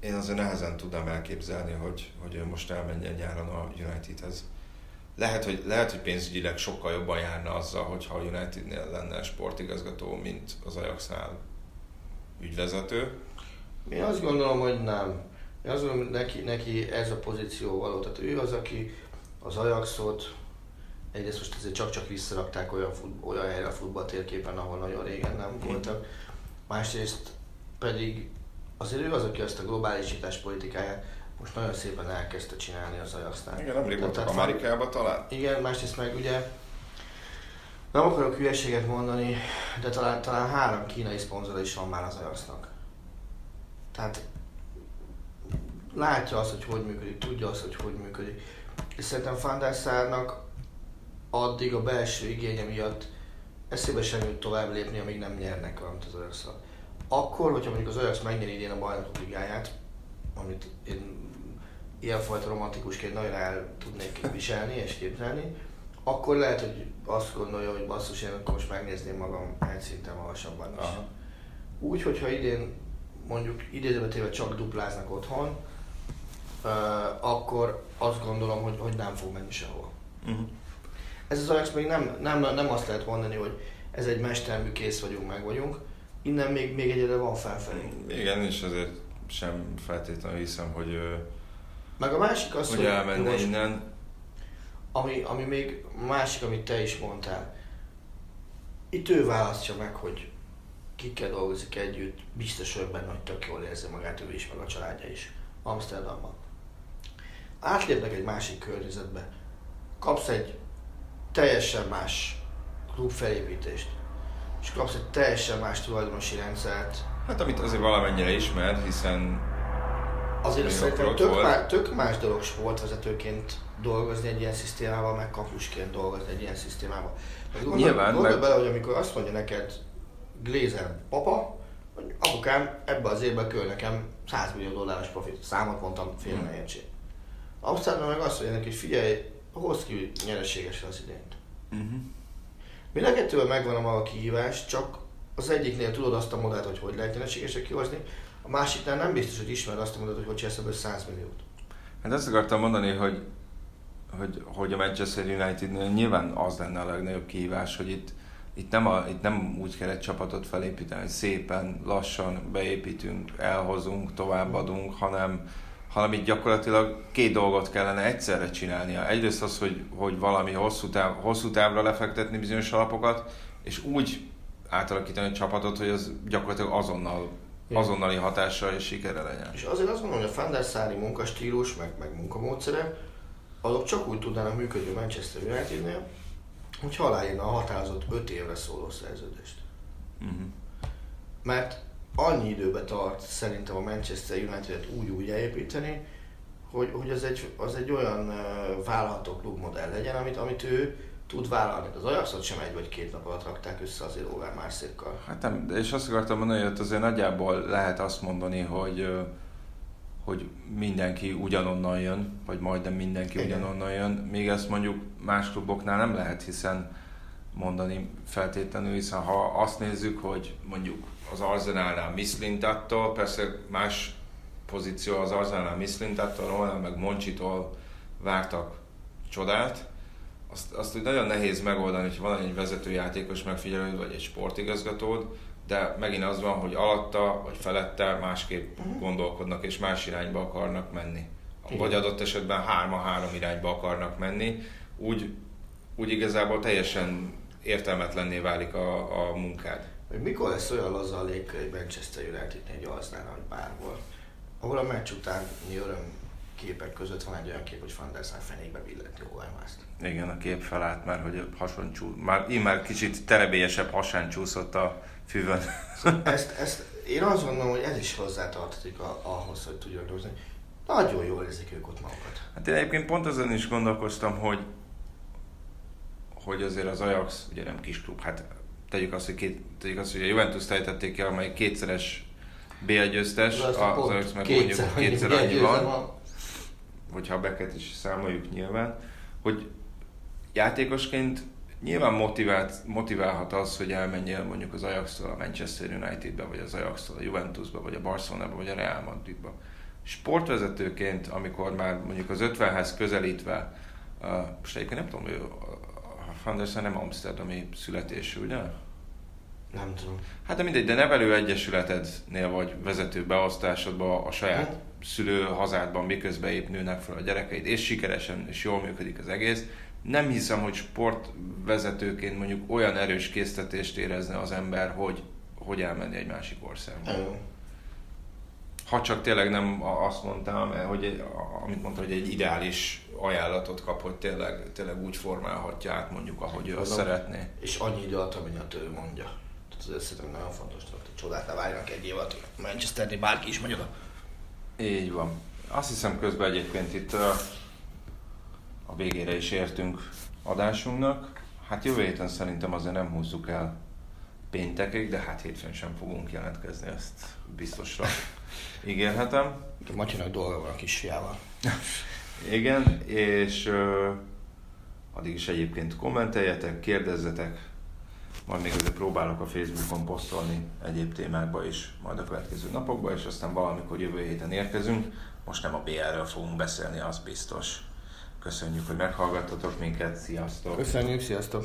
én azért nehezen tudnám elképzelni, hogy, hogy ő most elmenjen nyáron a Unitedhez. Lehet, hogy, lehet, hogy pénzügyileg sokkal jobban járna azzal, hogyha a Unitednél lenne sportigazgató, mint az Ajaxnál ügyvezető. Én azt gondolom, hogy nem. Én azt gondolom, neki, neki ez a pozíció való. Tehát ő az, aki az Ajaxot, egyrészt most azért csak-csak visszarakták olyan, fut, olyan helyre a futballtérképen, ahol nagyon régen nem voltak. Másrészt pedig azért ő az, aki azt a globálisítás politikáját most nagyon szépen elkezdte csinálni az Ajaxnál. Igen, nem voltak Amerikába talán. Igen, másrészt meg ugye nem akarok hülyeséget mondani, de talán, talán három kínai szponzora is van már az Ajaxnak. Tehát látja azt, hogy hogy működik, tudja azt, hogy hogy működik. És szerintem Fandászárnak addig a belső igénye miatt eszébe sem jut tovább lépni, amíg nem nyernek valamit az ajax -szal. Akkor, hogyha mondjuk az Ajax megnyeri idén a bajnokok ligáját, amit én ilyenfajta romantikusként nagyon el tudnék viselni és képzelni, akkor lehet, hogy azt gondolja, hogy basszus, én akkor most megnézném magam egy szinten magasabban is. Aha. Úgy, hogyha idén mondjuk idézőbetéve csak dupláznak otthon, akkor azt gondolom, hogy, hogy nem fog menni sehol. Uh-huh. Ez az Ajax még nem, nem, nem azt lehet mondani, hogy ez egy mestermű, kész vagyunk, meg vagyunk. Innen még, még egyre van felfelé. Igen, és azért sem feltétlenül hiszem, hogy meg a másik az, hogy, hogy elmenne most, innen. Ami, ami még másik, amit te is mondtál. itt ő választja meg, hogy kikkel dolgozik együtt, biztos vagyok benne, hogy tök jól érzi magát ő is, meg a családja is. Amsterdamban. Átlépnek egy másik környezetbe. Kapsz egy teljesen más klubfelépítést, és kapsz egy teljesen más tulajdonosi rendszert. Hát amit azért valamennyire ismer, hiszen Azért szerintem tök, volt. má, tök más dolog sportvezetőként dolgozni egy ilyen szisztémával, meg kapusként dolgozni egy ilyen szisztémával. Meg Gondol, Nyilván, gondolj mert- bele, hogy amikor azt mondja neked Glazer papa, hogy apukám ebbe az évben köl nekem 100 millió dolláros profit. Számot mondtam, fél Hmm. ne értsék. Amsterdam meg azt mondja neki, figyelj, hozd ki nyereségesen az idényt. uh-huh. Mind a kettőben megvan a maga kihívás, csak az egyiknél tudod azt a modellt, hogy hogy lehet nyereségesen kihozni, a másiknál nem biztos, hogy ismered azt a modellt, hogy hogy csinálsz ebből 100 milliót. Hát azt akartam mondani, hogy, hogy, hogy a Manchester United nyilván az lenne a legnagyobb kihívás, hogy itt, itt, nem, a, itt nem úgy kell egy csapatot felépíteni, hogy szépen, lassan beépítünk, elhozunk, továbbadunk, hanem, hanem itt gyakorlatilag két dolgot kellene egyszerre csinálnia. Egyrészt az, hogy, hogy valami hosszú, táv, hosszú távra lefektetni bizonyos alapokat, és úgy átalakítani a csapatot, hogy az gyakorlatilag azonnal, azonnali hatással és sikere legyen. És azért azt mondom, hogy a Van der Sari munkastílus, meg, meg munkamódszere, azok csak úgy tudnának működni a Manchester Unitednél, hogy aláírna a határozott 5 évre szóló szerződést. Uh-huh. Mert annyi időbe tart szerintem a Manchester United-et úgy úgy elépíteni, hogy, hogy az, egy, az egy olyan uh, vállalható klubmodell legyen, amit, amit ő tud vállalni. Az Ajaxot sem egy vagy két nap alatt rakták össze azért Overmarszékkal. Hát nem, és azt akartam mondani, hogy ott azért nagyjából lehet azt mondani, hogy, hogy mindenki ugyanonnan jön, vagy majdnem mindenki Igen. ugyanonnan jön, még ezt mondjuk más kluboknál nem lehet, hiszen mondani feltétlenül, hiszen ha azt nézzük, hogy mondjuk az Arsenalnál Mislintattól, persze más pozíció az Arsenalnál Mislintattól, Ronald meg Moncsitól vártak csodát, azt, azt úgy nagyon nehéz megoldani, hogy van egy vezetőjátékos megfigyelőd, vagy egy sportigazgatód, de megint az van, hogy alatta vagy felette másképp gondolkodnak és más irányba akarnak menni. Vagy adott esetben hárma három irányba akarnak menni, úgy, úgy igazából teljesen értelmetlenné válik a, a munkád. Hogy mikor lesz olyan laza a légkör egy Manchester United egy Arsenal, vagy bárhol, ahol a meccs után öröm képek között van egy olyan kép, hogy Van der Sar fenékbe billenti Overmars-t. Igen, a kép felállt már, hogy hason csú... Már, így már kicsit terebélyesebb hasán csúszott a füvön. Ezt, ezt, én azt gondolom, hogy ez is hozzátartozik a, ahhoz, hogy tudjanak dolgozni. Nagyon jól érzik ők ott magukat. Hát én egyébként pont azon is gondolkoztam, hogy hogy azért az Ajax, ugye nem kis klub, hát tegyük azt, hogy, két, tegyük azt, hogy a Juventus tejtették ki, amely kétszeres BL győztes, az pont Ajax meg kétszer mondjuk kétszer annyi van, hogyha a beket is számoljuk nyilván, hogy játékosként nyilván motivált, motiválhat az, hogy elmenjél mondjuk az Ajax-tól a Manchester Unitedbe, vagy az Ajax-tól a Juventusba, vagy a Barcelonába, vagy a Real Madridba. Sportvezetőként, amikor már mondjuk az 50-hez közelítve, uh, most egyébként nem tudom, ő a Van der Sar nem Amsterdami születésű, ugye? Nem tudom. Hát de mindegy, de nevelő egyesületednél vagy vezető beosztásodban a saját Mhm. szülő hazádban miközben épp nőnek fel a gyerekeid, és sikeresen és jól működik az egész. Nem hiszem, hogy sportvezetőként mondjuk olyan erős késztetést érezne az ember, hogy, hogy elmenni egy másik országba. Ö, Ha csak tényleg nem a- azt mondtam, hogy egy- a- amit mondta, hogy egy ideális ajánlatot kap, hogy tényleg, tényleg úgy formálhatja át mondjuk, ahogy ő azt szeretné. És annyi idő alatt, amennyit ő mondja. Tehát ez szerintem nagyon fontos, hogy csodát ne várjanak egy év alatt, hogy Manchesternél bárki is megy oda. Így van. Azt hiszem közben egyébként itt a, a végére is értünk adásunknak. Hát jövő héten szerintem azért nem húzzuk el péntekig, de hát hétfőn sem fogunk jelentkezni, ezt biztosra ígérhetem. Matyinak dolga van a kisfiával. Igen, és ö, addig is egyébként kommenteljetek, kérdezzetek, majd még azért próbálok a Facebookon posztolni egyéb témákba is, majd a következő napokban, és aztán valamikor jövő héten érkezünk. Most nem a BR-ről fogunk beszélni, az biztos. Köszönjük, hogy meghallgattatok minket, sziasztok! Köszönjük, sziasztok!